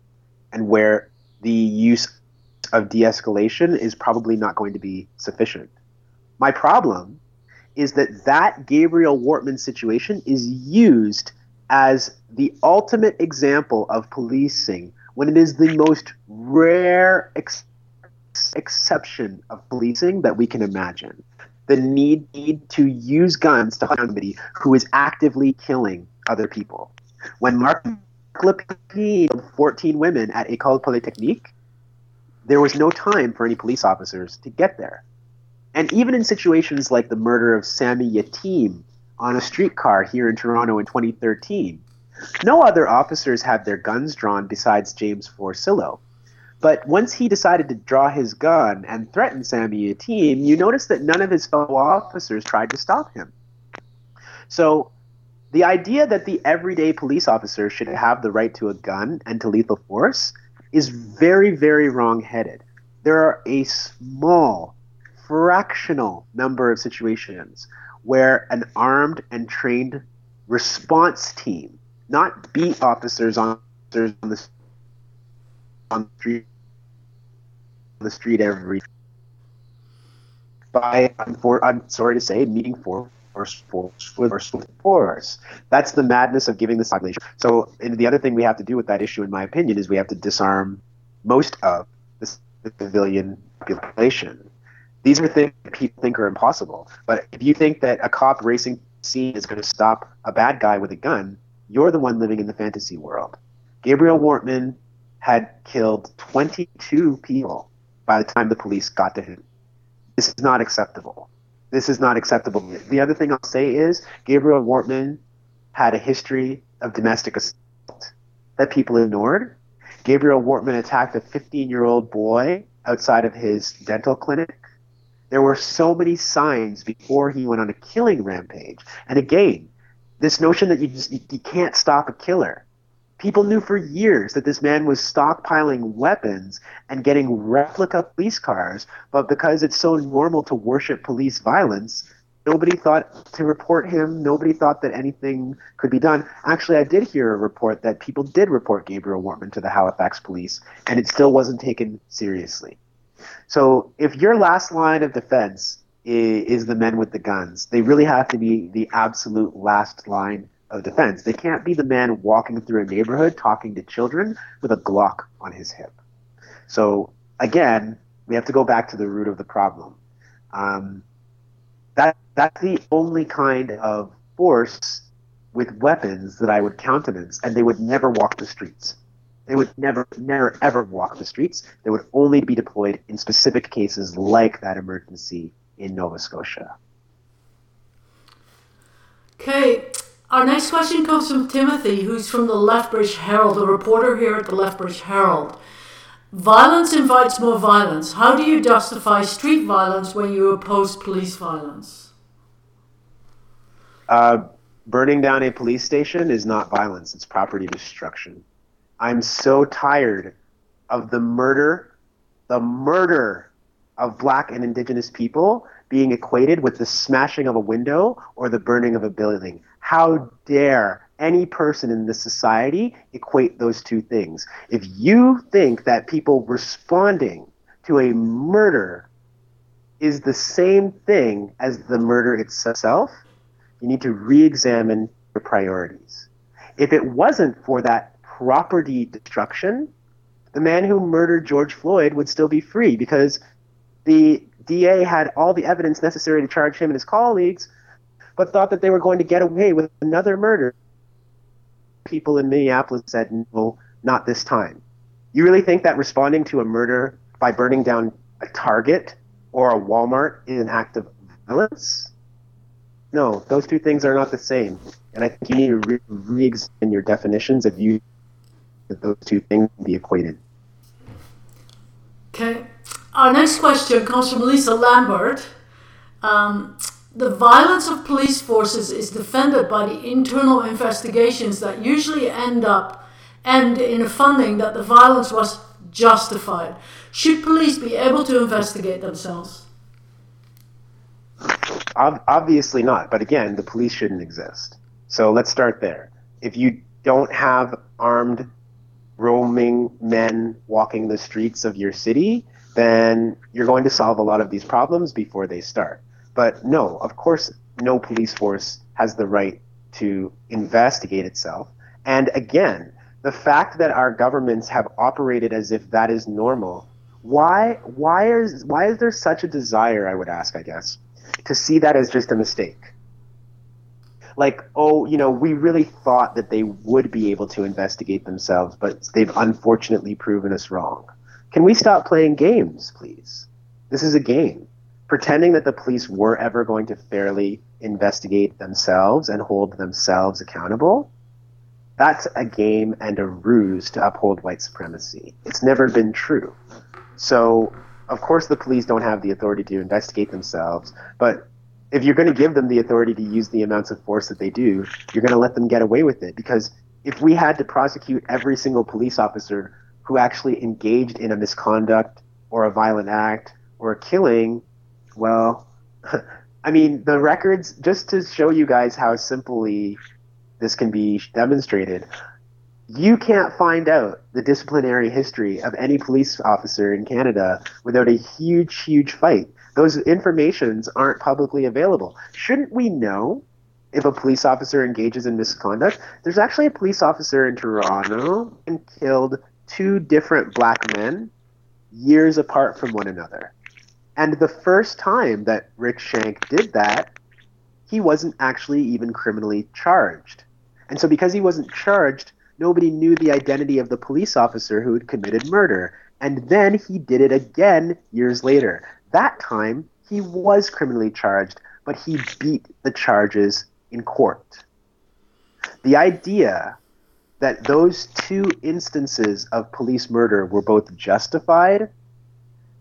and where the use of de escalation is probably not going to be sufficient. My problem is that that Gabriel Wortman situation is used as the ultimate example of policing when it is the most rare ex- exception of policing that we can imagine. The need, need to use guns to hunt somebody who is actively killing other people. When Marc Lépine killed 14 women at École Polytechnique, there was no time for any police officers to get there. And even in situations like the murder of Sammy Yatim on a streetcar here in Toronto in 2013, no other officers had their guns drawn besides James Forcillo. But once he decided to draw his gun and threaten Sammy Sami Yatim, you notice that none of his fellow officers tried to stop him. So the idea that the everyday police officer should have the right to a gun and to lethal force is very, very wrong headed. There are a small, fractional number of situations where an armed and trained response team, not beat officers on, on the on the street the street every by I'm, for, I'm sorry to say meeting for force force with force. That's the madness of giving this population. So and the other thing we have to do with that issue, in my opinion, is we have to disarm most of the civilian population. These are things people think are impossible. But if you think that a cop racing scene is going to stop a bad guy with a gun, you're the one living in the fantasy world. Gabriel Wortman had killed 22 people by the time the police got to him. This is not acceptable. This is not acceptable. The other thing I'll say is Gabriel Wortman had a history of domestic assault that people ignored. Gabriel Wortman attacked a 15 year old boy outside of his dental clinic. There were so many signs before he went on a killing rampage. And again, this notion that you just you, you can't stop a killer. People knew for years that this man was stockpiling weapons and getting replica police cars, but because it's so normal to worship police violence, nobody thought to report him. Nobody thought that anything could be done. Actually, I did hear a report that people did report Gabriel Wortman to the Halifax police, and it still wasn't taken seriously. So if your last line of defense is, is the men with the guns, they really have to be the absolute last line of defense. They can't be the man walking through a neighborhood talking to children with a Glock on his hip. So again, we have to go back to the root of the problem. Um, that that's the only kind of force with weapons that I would countenance, and they would never walk the streets. They would never, never, ever walk the streets. They would only be deployed in specific cases like that emergency in Nova Scotia. Okay, our next question comes from Timothy, who's from the Lethbridge Herald, a reporter here at the Lethbridge Herald. Violence invites more violence. How do you justify street violence when you oppose police violence? Uh, burning down a police station is not violence, it's property destruction. I'm so tired of the murder, the murder of black and indigenous people being equated with the smashing of a window or the burning of a building. How dare any person in this society equate those two things? If you think that people responding to a murder is the same thing as the murder itself, you need to re examine your priorities. If it wasn't for that property destruction, the man who murdered George Floyd would still be free because the DA had all the evidence necessary to charge him and his colleagues, but thought that they were going to get away with another murder. People in Minneapolis said, no, not this time. You really think that responding to a murder by burning down a Target or a Walmart is an act of violence? No, those two things are not the same. And I think you need to re examine your definitions of you that those two things be equated. Okay. Our next question comes from Lisa Lambert. Um, the violence of police forces is defended by the internal investigations that usually end up end in a funding that the violence was justified. Should police be able to investigate themselves? Obviously not. But again, the police shouldn't exist. So let's start there. If you don't have armed roaming men walking the streets of your city, then you're going to solve a lot of these problems before they start. But no, of course, no police force has the right to investigate itself. And again, the fact that our governments have operated as if that is normal, why why is why is there such a desire, I would ask, I guess, to see that as just a mistake? like, oh, you know, we really thought that they would be able to investigate themselves, but they've unfortunately proven us wrong. Can we stop playing games, please? This is a game. Pretending that the police were ever going to fairly investigate themselves and hold themselves accountable, that's a game and a ruse to uphold white supremacy. It's never been true. So, of course, the police don't have the authority to investigate themselves, but if you're going to give them the authority to use the amounts of force that they do, you're going to let them get away with it. Because if we had to prosecute every single police officer who actually engaged in a misconduct or a violent act or a killing, well, I mean, the records, just to show you guys how simply this can be demonstrated, you can't find out the disciplinary history of any police officer in Canada without a huge, huge fight those informations aren't publicly available. Shouldn't we know if a police officer engages in misconduct? There's actually a police officer in Toronto and killed two different black men years apart from one another. And the first time that Rick Shank did that, he wasn't actually even criminally charged. And so because he wasn't charged, nobody knew the identity of the police officer who had committed murder. And then he did it again years later. That time, he was criminally charged, but he beat the charges in court. The idea that those two instances of police murder were both justified,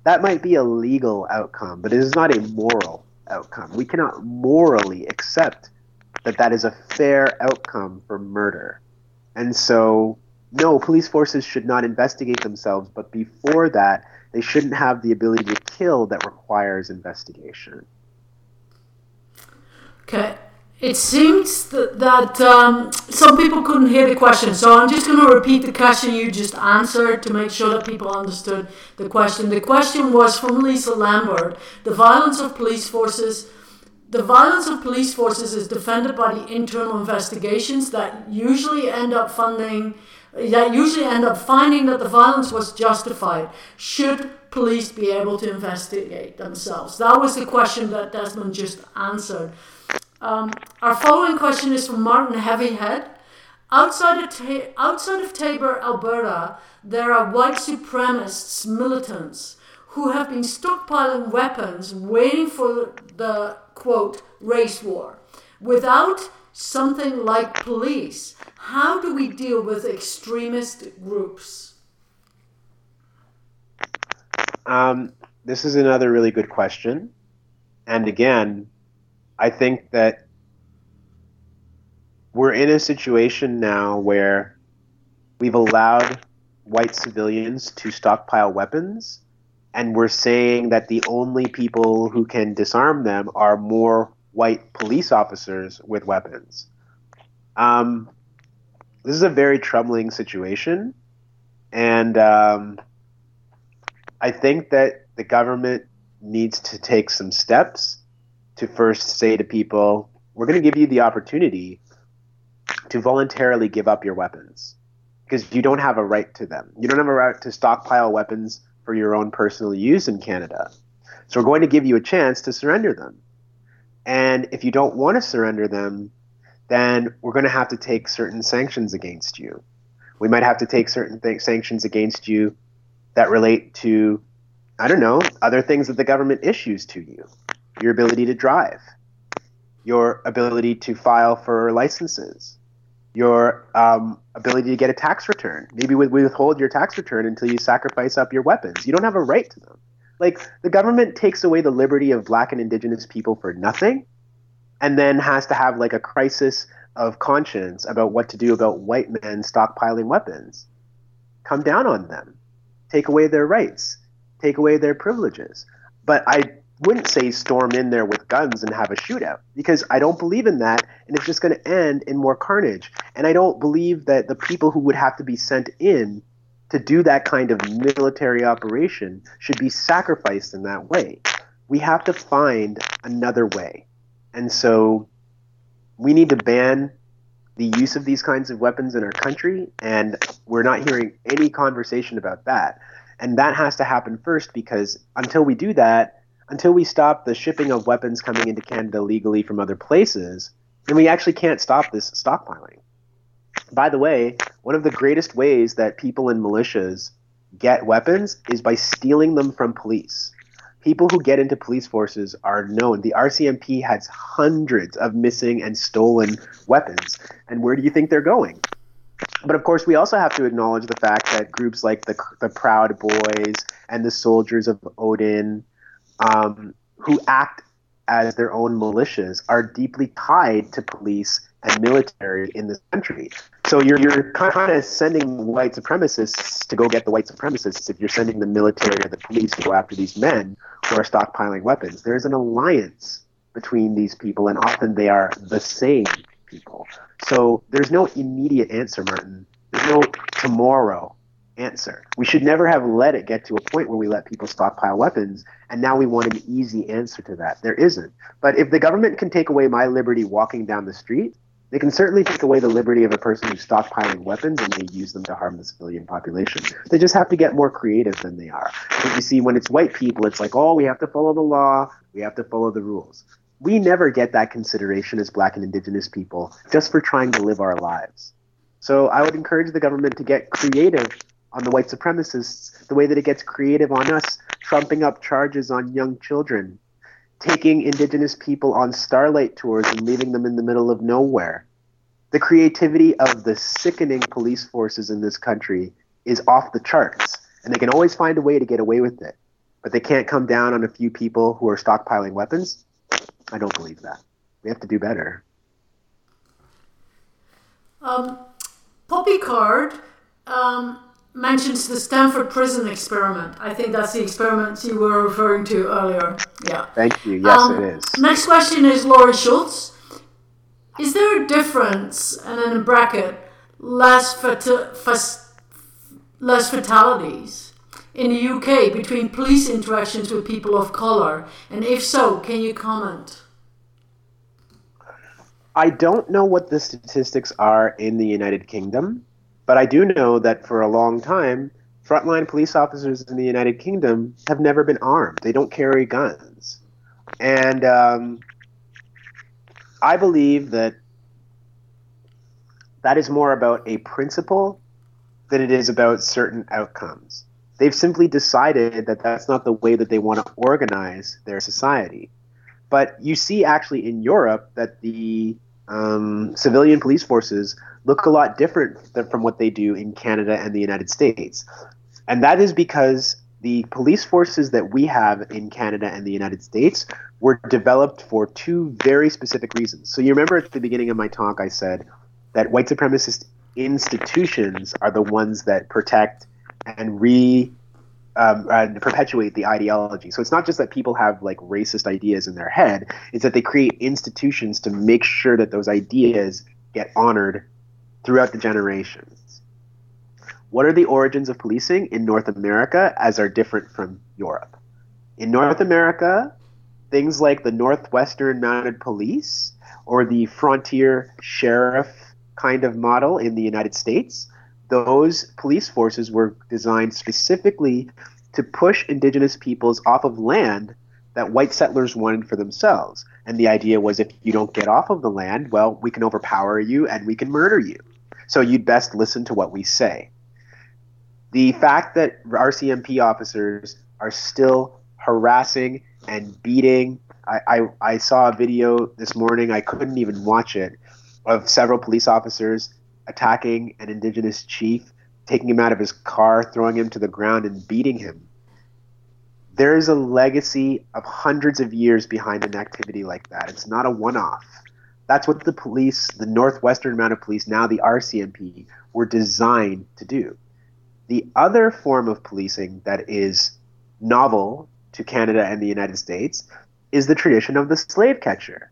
that might be a legal outcome, but it is not a moral outcome. We cannot morally accept that that is a fair outcome for murder. And so, no, police forces should not investigate themselves, but before that, they shouldn't have the ability to kill that requires investigation. Okay. It seems that, that um, some people couldn't hear the question, so I'm just going to repeat the question you just answered to make sure that people understood the question. The question was from Lisa Lambert The violence of police forces the violence of police forces is defended by the internal investigations that usually end up funding that usually end up finding that the violence was justified. Should police be able to investigate themselves? That was the question that Desmond just answered. Um, our following question is from Martin Heavyhead. Outside of, Ta- outside of Taber, Alberta, there are white supremacists, militants, who have been stockpiling weapons, waiting for the quote race war. Without something like police, how do we deal with extremist groups? Um, this is another really good question. And again, I think that we're in a situation now where we've allowed white civilians to stockpile weapons, and we're saying that the only people who can disarm them are more white police officers with weapons. Um, this is a very troubling situation, and um, I think that the government needs to take some steps to first say to people, we're going to give you the opportunity to voluntarily give up your weapons because you don't have a right to them. You don't have a right to stockpile weapons for your own personal use in Canada. So we're going to give you a chance to surrender them. And if you don't want to surrender them, then we're going to have to take certain sanctions against you. We might have to take certain th- sanctions against you that relate to, I don't know, other things that the government issues to you your ability to drive, your ability to file for licenses, your um, ability to get a tax return. Maybe we withhold your tax return until you sacrifice up your weapons. You don't have a right to them. Like the government takes away the liberty of black and indigenous people for nothing and then has to have like a crisis of conscience about what to do about white men stockpiling weapons. Come down on them. Take away their rights. Take away their privileges. But I wouldn't say storm in there with guns and have a shootout because I don't believe in that and it's just going to end in more carnage. And I don't believe that the people who would have to be sent in to do that kind of military operation should be sacrificed in that way. We have to find another way. And so we need to ban the use of these kinds of weapons in our country, and we're not hearing any conversation about that. And that has to happen first because until we do that, until we stop the shipping of weapons coming into Canada legally from other places, then we actually can't stop this stockpiling. By the way, one of the greatest ways that people in militias get weapons is by stealing them from police. People who get into police forces are known. The RCMP has hundreds of missing and stolen weapons. And where do you think they're going? But of course, we also have to acknowledge the fact that groups like the, the Proud Boys and the Soldiers of Odin um, who act as their own militias are deeply tied to police and military in this country. So you're, you're kind of sending white supremacists to go get the white supremacists if you're sending the military or the police to go after these men who are stockpiling weapons. There's an alliance between these people, and often they are the same people. So there's no immediate answer, Martin. There's no tomorrow answer. We should never have let it get to a point where we let people stockpile weapons, and now we want an easy answer to that. There isn't. But if the government can take away my liberty walking down the street, they can certainly take away the liberty of a person who's stockpiling weapons and they use them to harm the civilian population. They just have to get more creative than they are. But you see, when it's white people, it's like, oh, we have to follow the law, we have to follow the rules. We never get that consideration as black and indigenous people just for trying to live our lives. So I would encourage the government to get creative on the white supremacists the way that it gets creative on us, trumping up charges on young children, taking indigenous people on starlight tours and leaving them in the middle of nowhere. The creativity of the sickening police forces in this country is off the charts, and they can always find a way to get away with it. But they can't come down on a few people who are stockpiling weapons. I don't believe that. We have to do better. Um, Poppy Card um, mentions the Stanford prison experiment. I think that's the experiment you were referring to earlier. Yeah. Thank you. Yes, um, it is. Next question is Laurie Schultz. Is there a difference, and in a bracket, less, fati- less fatalities in the UK between police interactions with people of color? And if so, can you comment? I don't know what the statistics are in the United Kingdom, but I do know that for a long time, frontline police officers in the United Kingdom have never been armed. They don't carry guns. And um, I believe that that is more about a principle than it is about certain outcomes. They've simply decided that that's not the way that they want to organize their society. But you see, actually, in Europe, that the um, civilian police forces look a lot different than from what they do in Canada and the United States. And that is because the police forces that we have in Canada and the United States were developed for two very specific reasons. So you remember at the beginning of my talk, I said that white supremacist institutions are the ones that protect and re um, and perpetuate the ideology. So it's not just that people have like racist ideas in their head; it's that they create institutions to make sure that those ideas get honored throughout the generations. What are the origins of policing in North America as are different from Europe? In North America, things like the Northwestern Mounted Police or the Frontier Sheriff kind of model in the United States, those police forces were designed specifically to push indigenous peoples off of land that white settlers wanted for themselves. And the idea was if you don't get off of the land, well, we can overpower you and we can murder you. So you'd best listen to what we say. The fact that RCMP officers are still harassing and beating. I, I, I saw a video this morning, I couldn't even watch it, of several police officers attacking an indigenous chief, taking him out of his car, throwing him to the ground, and beating him. There is a legacy of hundreds of years behind an activity like that. It's not a one off. That's what the police, the Northwestern Mounted Police, now the RCMP, were designed to do. The other form of policing that is novel to Canada and the United States is the tradition of the slave catcher.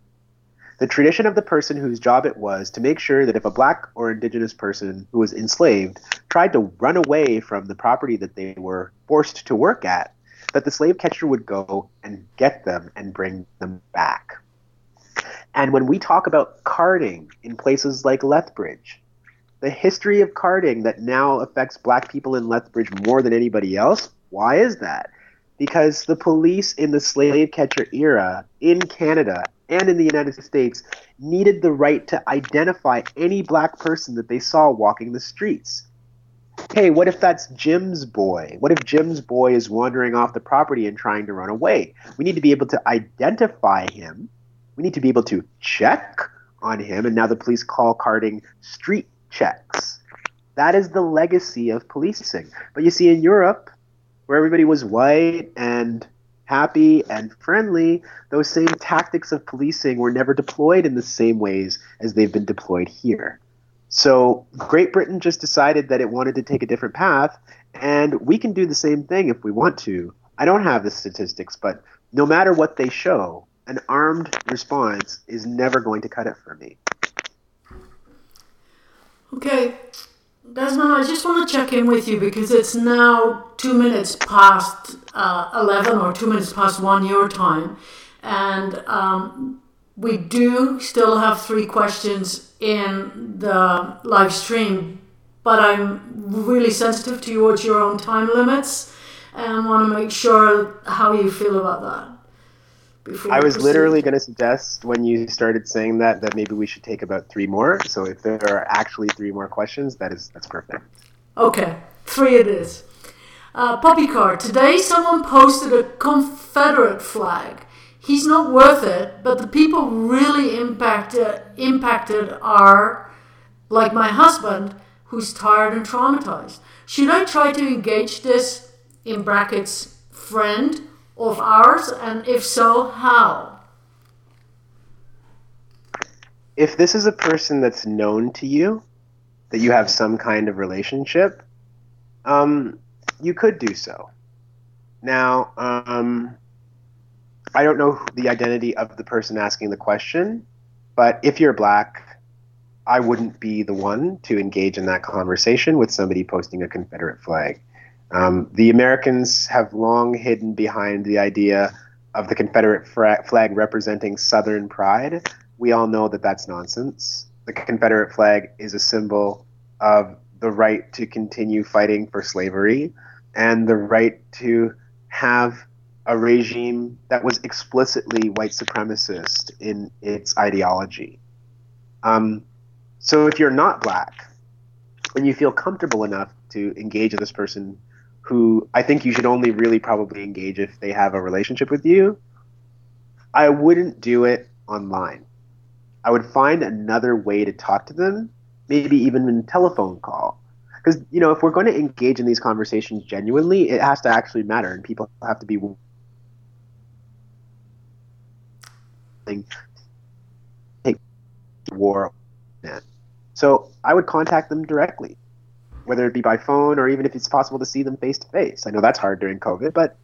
The tradition of the person whose job it was to make sure that if a black or indigenous person who was enslaved tried to run away from the property that they were forced to work at, that the slave catcher would go and get them and bring them back. And when we talk about carding in places like Lethbridge, the history of carding that now affects black people in Lethbridge more than anybody else, why is that? because the police in the slave catcher era in Canada and in the United States needed the right to identify any black person that they saw walking the streets. Hey, what if that's Jim's boy? What if Jim's boy is wandering off the property and trying to run away? We need to be able to identify him. We need to be able to check on him, and now the police call carding street checks. That is the legacy of policing. But you see, in Europe, where everybody was white and happy and friendly, those same tactics of policing were never deployed in the same ways as they've been deployed here. So Great Britain just decided that it wanted to take a different path, and we can do the same thing if we want to. I don't have the statistics, but no matter what they show, an armed response is never going to cut it for me. Okay, Desmond, I just want to check in with you because it's now two minutes past uh, 11 or two minutes past one your time. And um, we do still have three questions in the live stream, but I'm really sensitive towards your own time limits and want to make sure how you feel about that. I was literally going to suggest when you started saying that that maybe we should take about three more. So if there are actually three more questions, that is that's perfect. Okay, three it is. Uh, Puppy card. Today, someone posted a Confederate flag. He's not worth it, but the people really impacted impacted are like my husband, who's tired and traumatized. Should I try to engage this in brackets friend? Of ours? And if so, how? If this is a person that's known to you, that you have some kind of relationship, um, you could do so. Now, um, I don't know the identity of the person asking the question, but if you're black, I wouldn't be the one to engage in that conversation with somebody posting a Confederate flag. Um, the Americans have long hidden behind the idea of the Confederate flag representing Southern pride. we all know that that's nonsense. The Confederate flag is a symbol of the right to continue fighting for slavery and the right to have a regime that was explicitly white supremacist in its ideology. Um, so if you're not black and you feel comfortable enough to engage with this person who I think you should only really probably engage if they have a relationship with you, I wouldn't do it online. I would find another way to talk to them, maybe even in telephone call. Because, you know, if we're going to engage in these conversations genuinely, it has to actually matter and people have to be take war. So I would contact them directly, whether it be by phone or even if it's possible to see them face to face. I know that's hard during COVID, but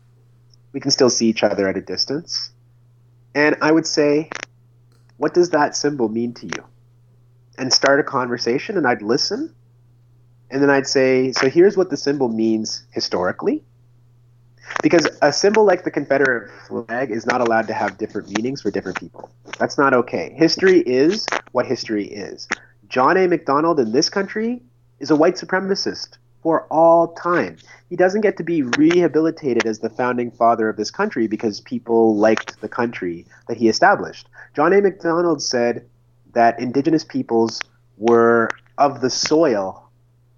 we can still see each other at a distance. And I would say, what does that symbol mean to you? And start a conversation, and I'd listen. And then I'd say, so here's what the symbol means historically. Because a symbol like the Confederate flag is not allowed to have different meanings for different people. That's not okay. History is what history is. John A. Macdonald in this country is a white supremacist for all time. He doesn't get to be rehabilitated as the founding father of this country because people liked the country that he established. John A. Macdonald said that indigenous peoples were of the soil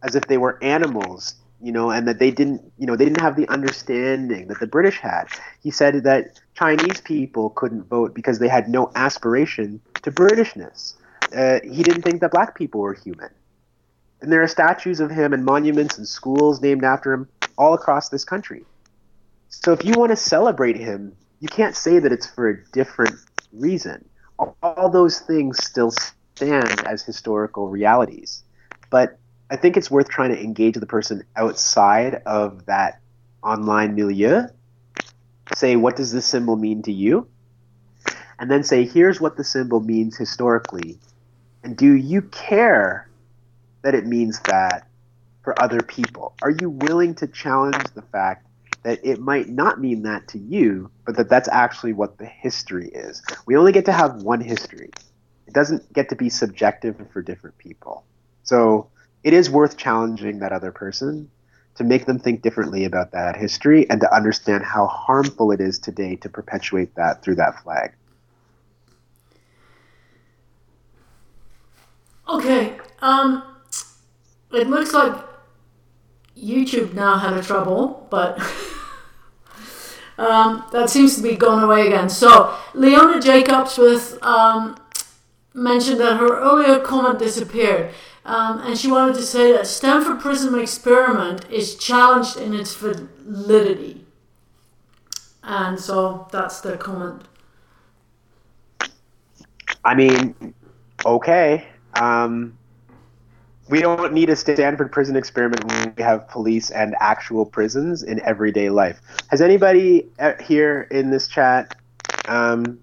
as if they were animals you know, and that they didn't, you know, they didn't have the understanding that the British had. He said that Chinese people couldn't vote because they had no aspiration to Britishness. Uh, he didn't think that black people were human. And there are statues of him and monuments and schools named after him all across this country. So if you want to celebrate him, you can't say that it's for a different reason. All, those things still stand as historical realities. But I think it's worth trying to engage the person outside of that online milieu. Say, what does this symbol mean to you? And then say, here's what the symbol means historically. And do you care that it means that for other people? Are you willing to challenge the fact that it might not mean that to you, but that that's actually what the history is? We only get to have one history. It doesn't get to be subjective for different people. So it is worth challenging that other person to make them think differently about that history and to understand how harmful it is today to perpetuate that through that flag. Okay, um, it looks like YouTube now had a trouble, but um, that seems to be gone away again. So Leona Jacobs with um, mentioned that her earlier comment disappeared. Um, and she wanted to say that Stanford Prison experiment is challenged in its validity. And so that's the comment. I mean, okay. Um, we don't need a Stanford prison experiment when we have police and actual prisons in everyday life. Has anybody uh, here in this chat um,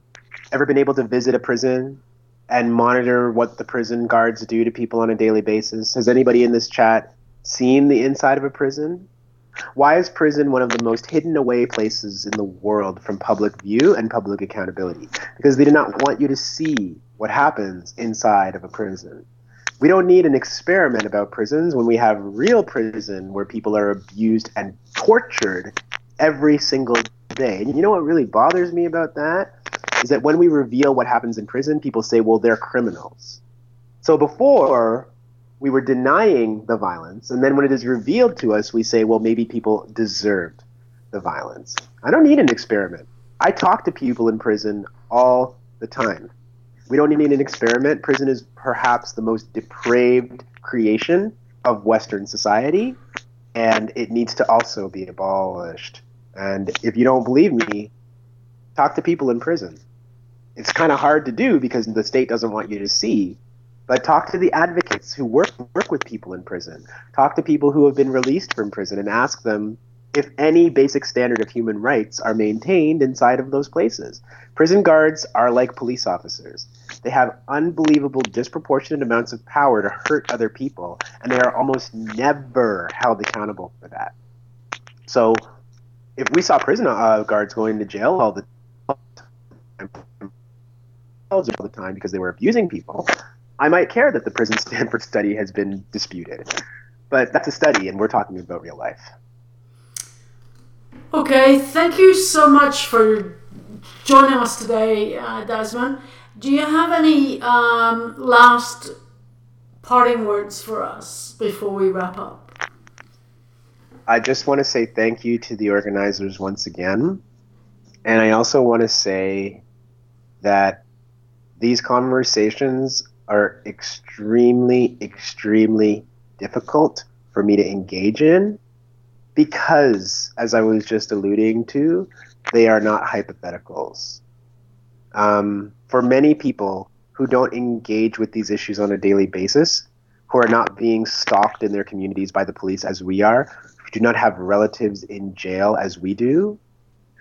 ever been able to visit a prison and monitor what the prison guards do to people on a daily basis? Has anybody in this chat seen the inside of a prison? Why is prison one of the most hidden away places in the world from public view and public accountability? Because they do not want you to see what happens inside of a prison. We don't need an experiment about prisons when we have real prison where people are abused and tortured every single day. And you know what really bothers me about that? is that when we reveal what happens in prison, people say, well, they're criminals. So before, we were denying the violence, and then when it is revealed to us, we say, well, maybe people deserved the violence. I don't need an experiment. I talk to people in prison all the time. We don't need an experiment. Prison is perhaps the most depraved creation of Western society, and it needs to also be abolished. And if you don't believe me, talk to people in prison it's kind of hard to do because the state doesn't want you to see. But talk to the advocates who work work with people in prison. Talk to people who have been released from prison and ask them if any basic standard of human rights are maintained inside of those places. Prison guards are like police officers. They have unbelievable disproportionate amounts of power to hurt other people, and they are almost never held accountable for that. So, if we saw prison uh, guards going to jail all the time, all the time because they were abusing people, I might care that the prison Stanford study has been disputed. But that's a study, and we're talking about real life. Okay, thank you so much for joining us today, uh, Desmond. Do you have any um, last parting words for us before we wrap up? I just want to say thank you to the organizers once again. And I also want to say that these conversations are extremely, extremely difficult for me to engage in because, as I was just alluding to, they are not hypotheticals. Um, for many people who don't engage with these issues on a daily basis, who are not being stalked in their communities by the police as we are, who do not have relatives in jail as we do,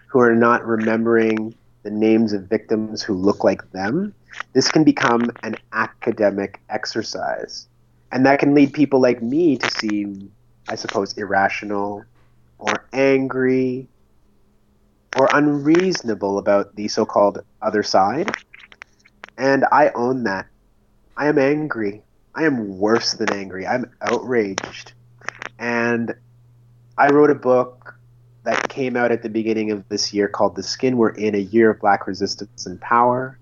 who are not remembering the names of victims who look like them, this can become an academic exercise. And that can lead people like me to seem, I suppose, irrational or angry or unreasonable about the so called other side. And I own that. I am angry. I am worse than angry. I'm outraged. And I wrote a book that came out at the beginning of this year called The Skin We're In A Year of Black Resistance and Power.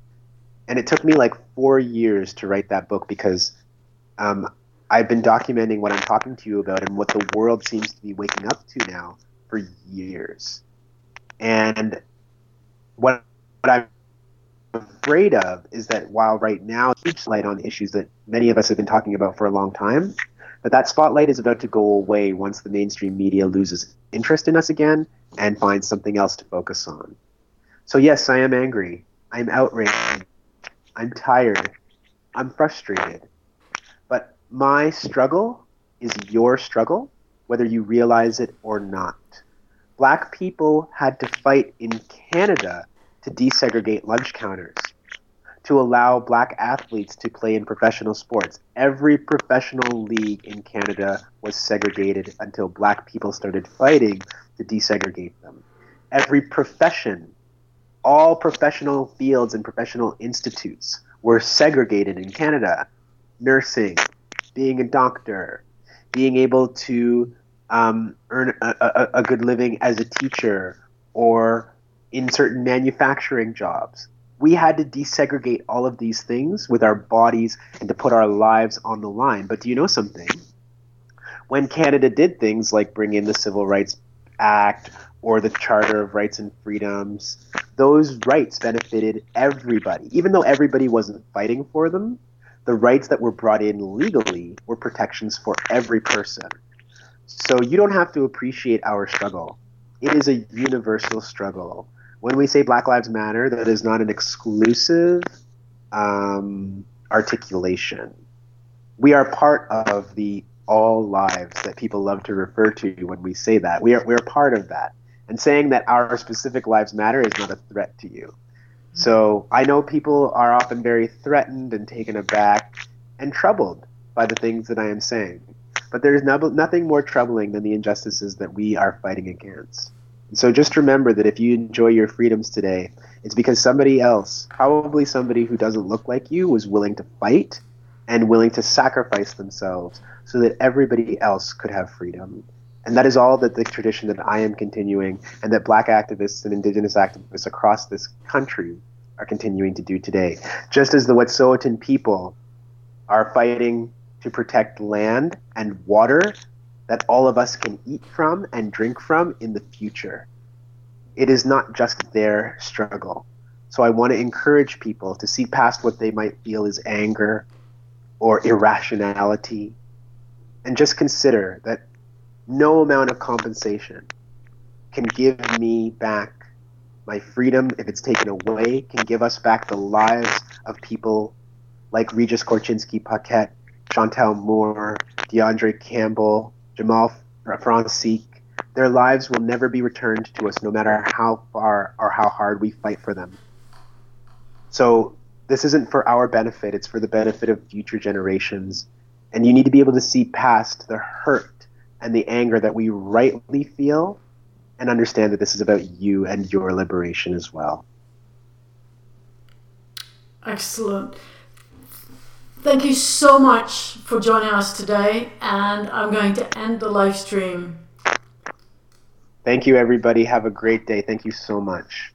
And it took me like four years to write that book because um, I've been documenting what I'm talking to you about and what the world seems to be waking up to now for years. And what, what I'm afraid of is that while right now huge light on issues that many of us have been talking about for a long time, but that spotlight is about to go away once the mainstream media loses interest in us again and finds something else to focus on. So yes, I am angry. I'm outraged. I'm tired. I'm frustrated. But my struggle is your struggle, whether you realize it or not. Black people had to fight in Canada to desegregate lunch counters to allow black athletes to play in professional sports. Every professional league in Canada was segregated until black people started fighting to desegregate them. Every profession, all professional fields and professional institutes were segregated in Canada. Nursing, being a doctor, being able to um, earn a, a, a good living as a teacher or in certain manufacturing jobs we had to desegregate all of these things with our bodies and to put our lives on the line. But do you know something? When Canada did things like bring in the Civil Rights Act or the Charter of Rights and Freedoms, those rights benefited everybody. Even though everybody wasn't fighting for them, the rights that were brought in legally were protections for every person. So you don't have to appreciate our struggle. It is a universal struggle when we say Black Lives Matter, that is not an exclusive um, articulation. We are part of the all lives that people love to refer to when we say that. We are we're part of that. And saying that our specific lives matter is not a threat to you. So I know people are often very threatened and taken aback and troubled by the things that I am saying. But there is no, nothing more troubling than the injustices that we are fighting against. So just remember that if you enjoy your freedoms today, it's because somebody else, probably somebody who doesn't look like you, was willing to fight and willing to sacrifice themselves so that everybody else could have freedom. And that is all that the tradition that I am continuing and that black activists and indigenous activists across this country are continuing to do today. Just as the Wet'suwet'en people are fighting to protect land and water that all of us can eat from and drink from in the future. It is not just their struggle. So I want to encourage people to see past what they might feel is anger or irrationality and just consider that no amount of compensation can give me back my freedom if it's taken away, can give us back the lives of people like Regis Korchinski Paquet, Chantel Moore, D'Andre Campbell, Jamal Francique, their lives will never be returned to us no matter how far or how hard we fight for them. So this isn't for our benefit, it's for the benefit of future generations. And you need to be able to see past the hurt and the anger that we rightly feel and understand that this is about you and your liberation as well. Excellent. Thank you so much for joining us today, and I'm going to end the live stream. Thank you, everybody. Have a great day. Thank you so much.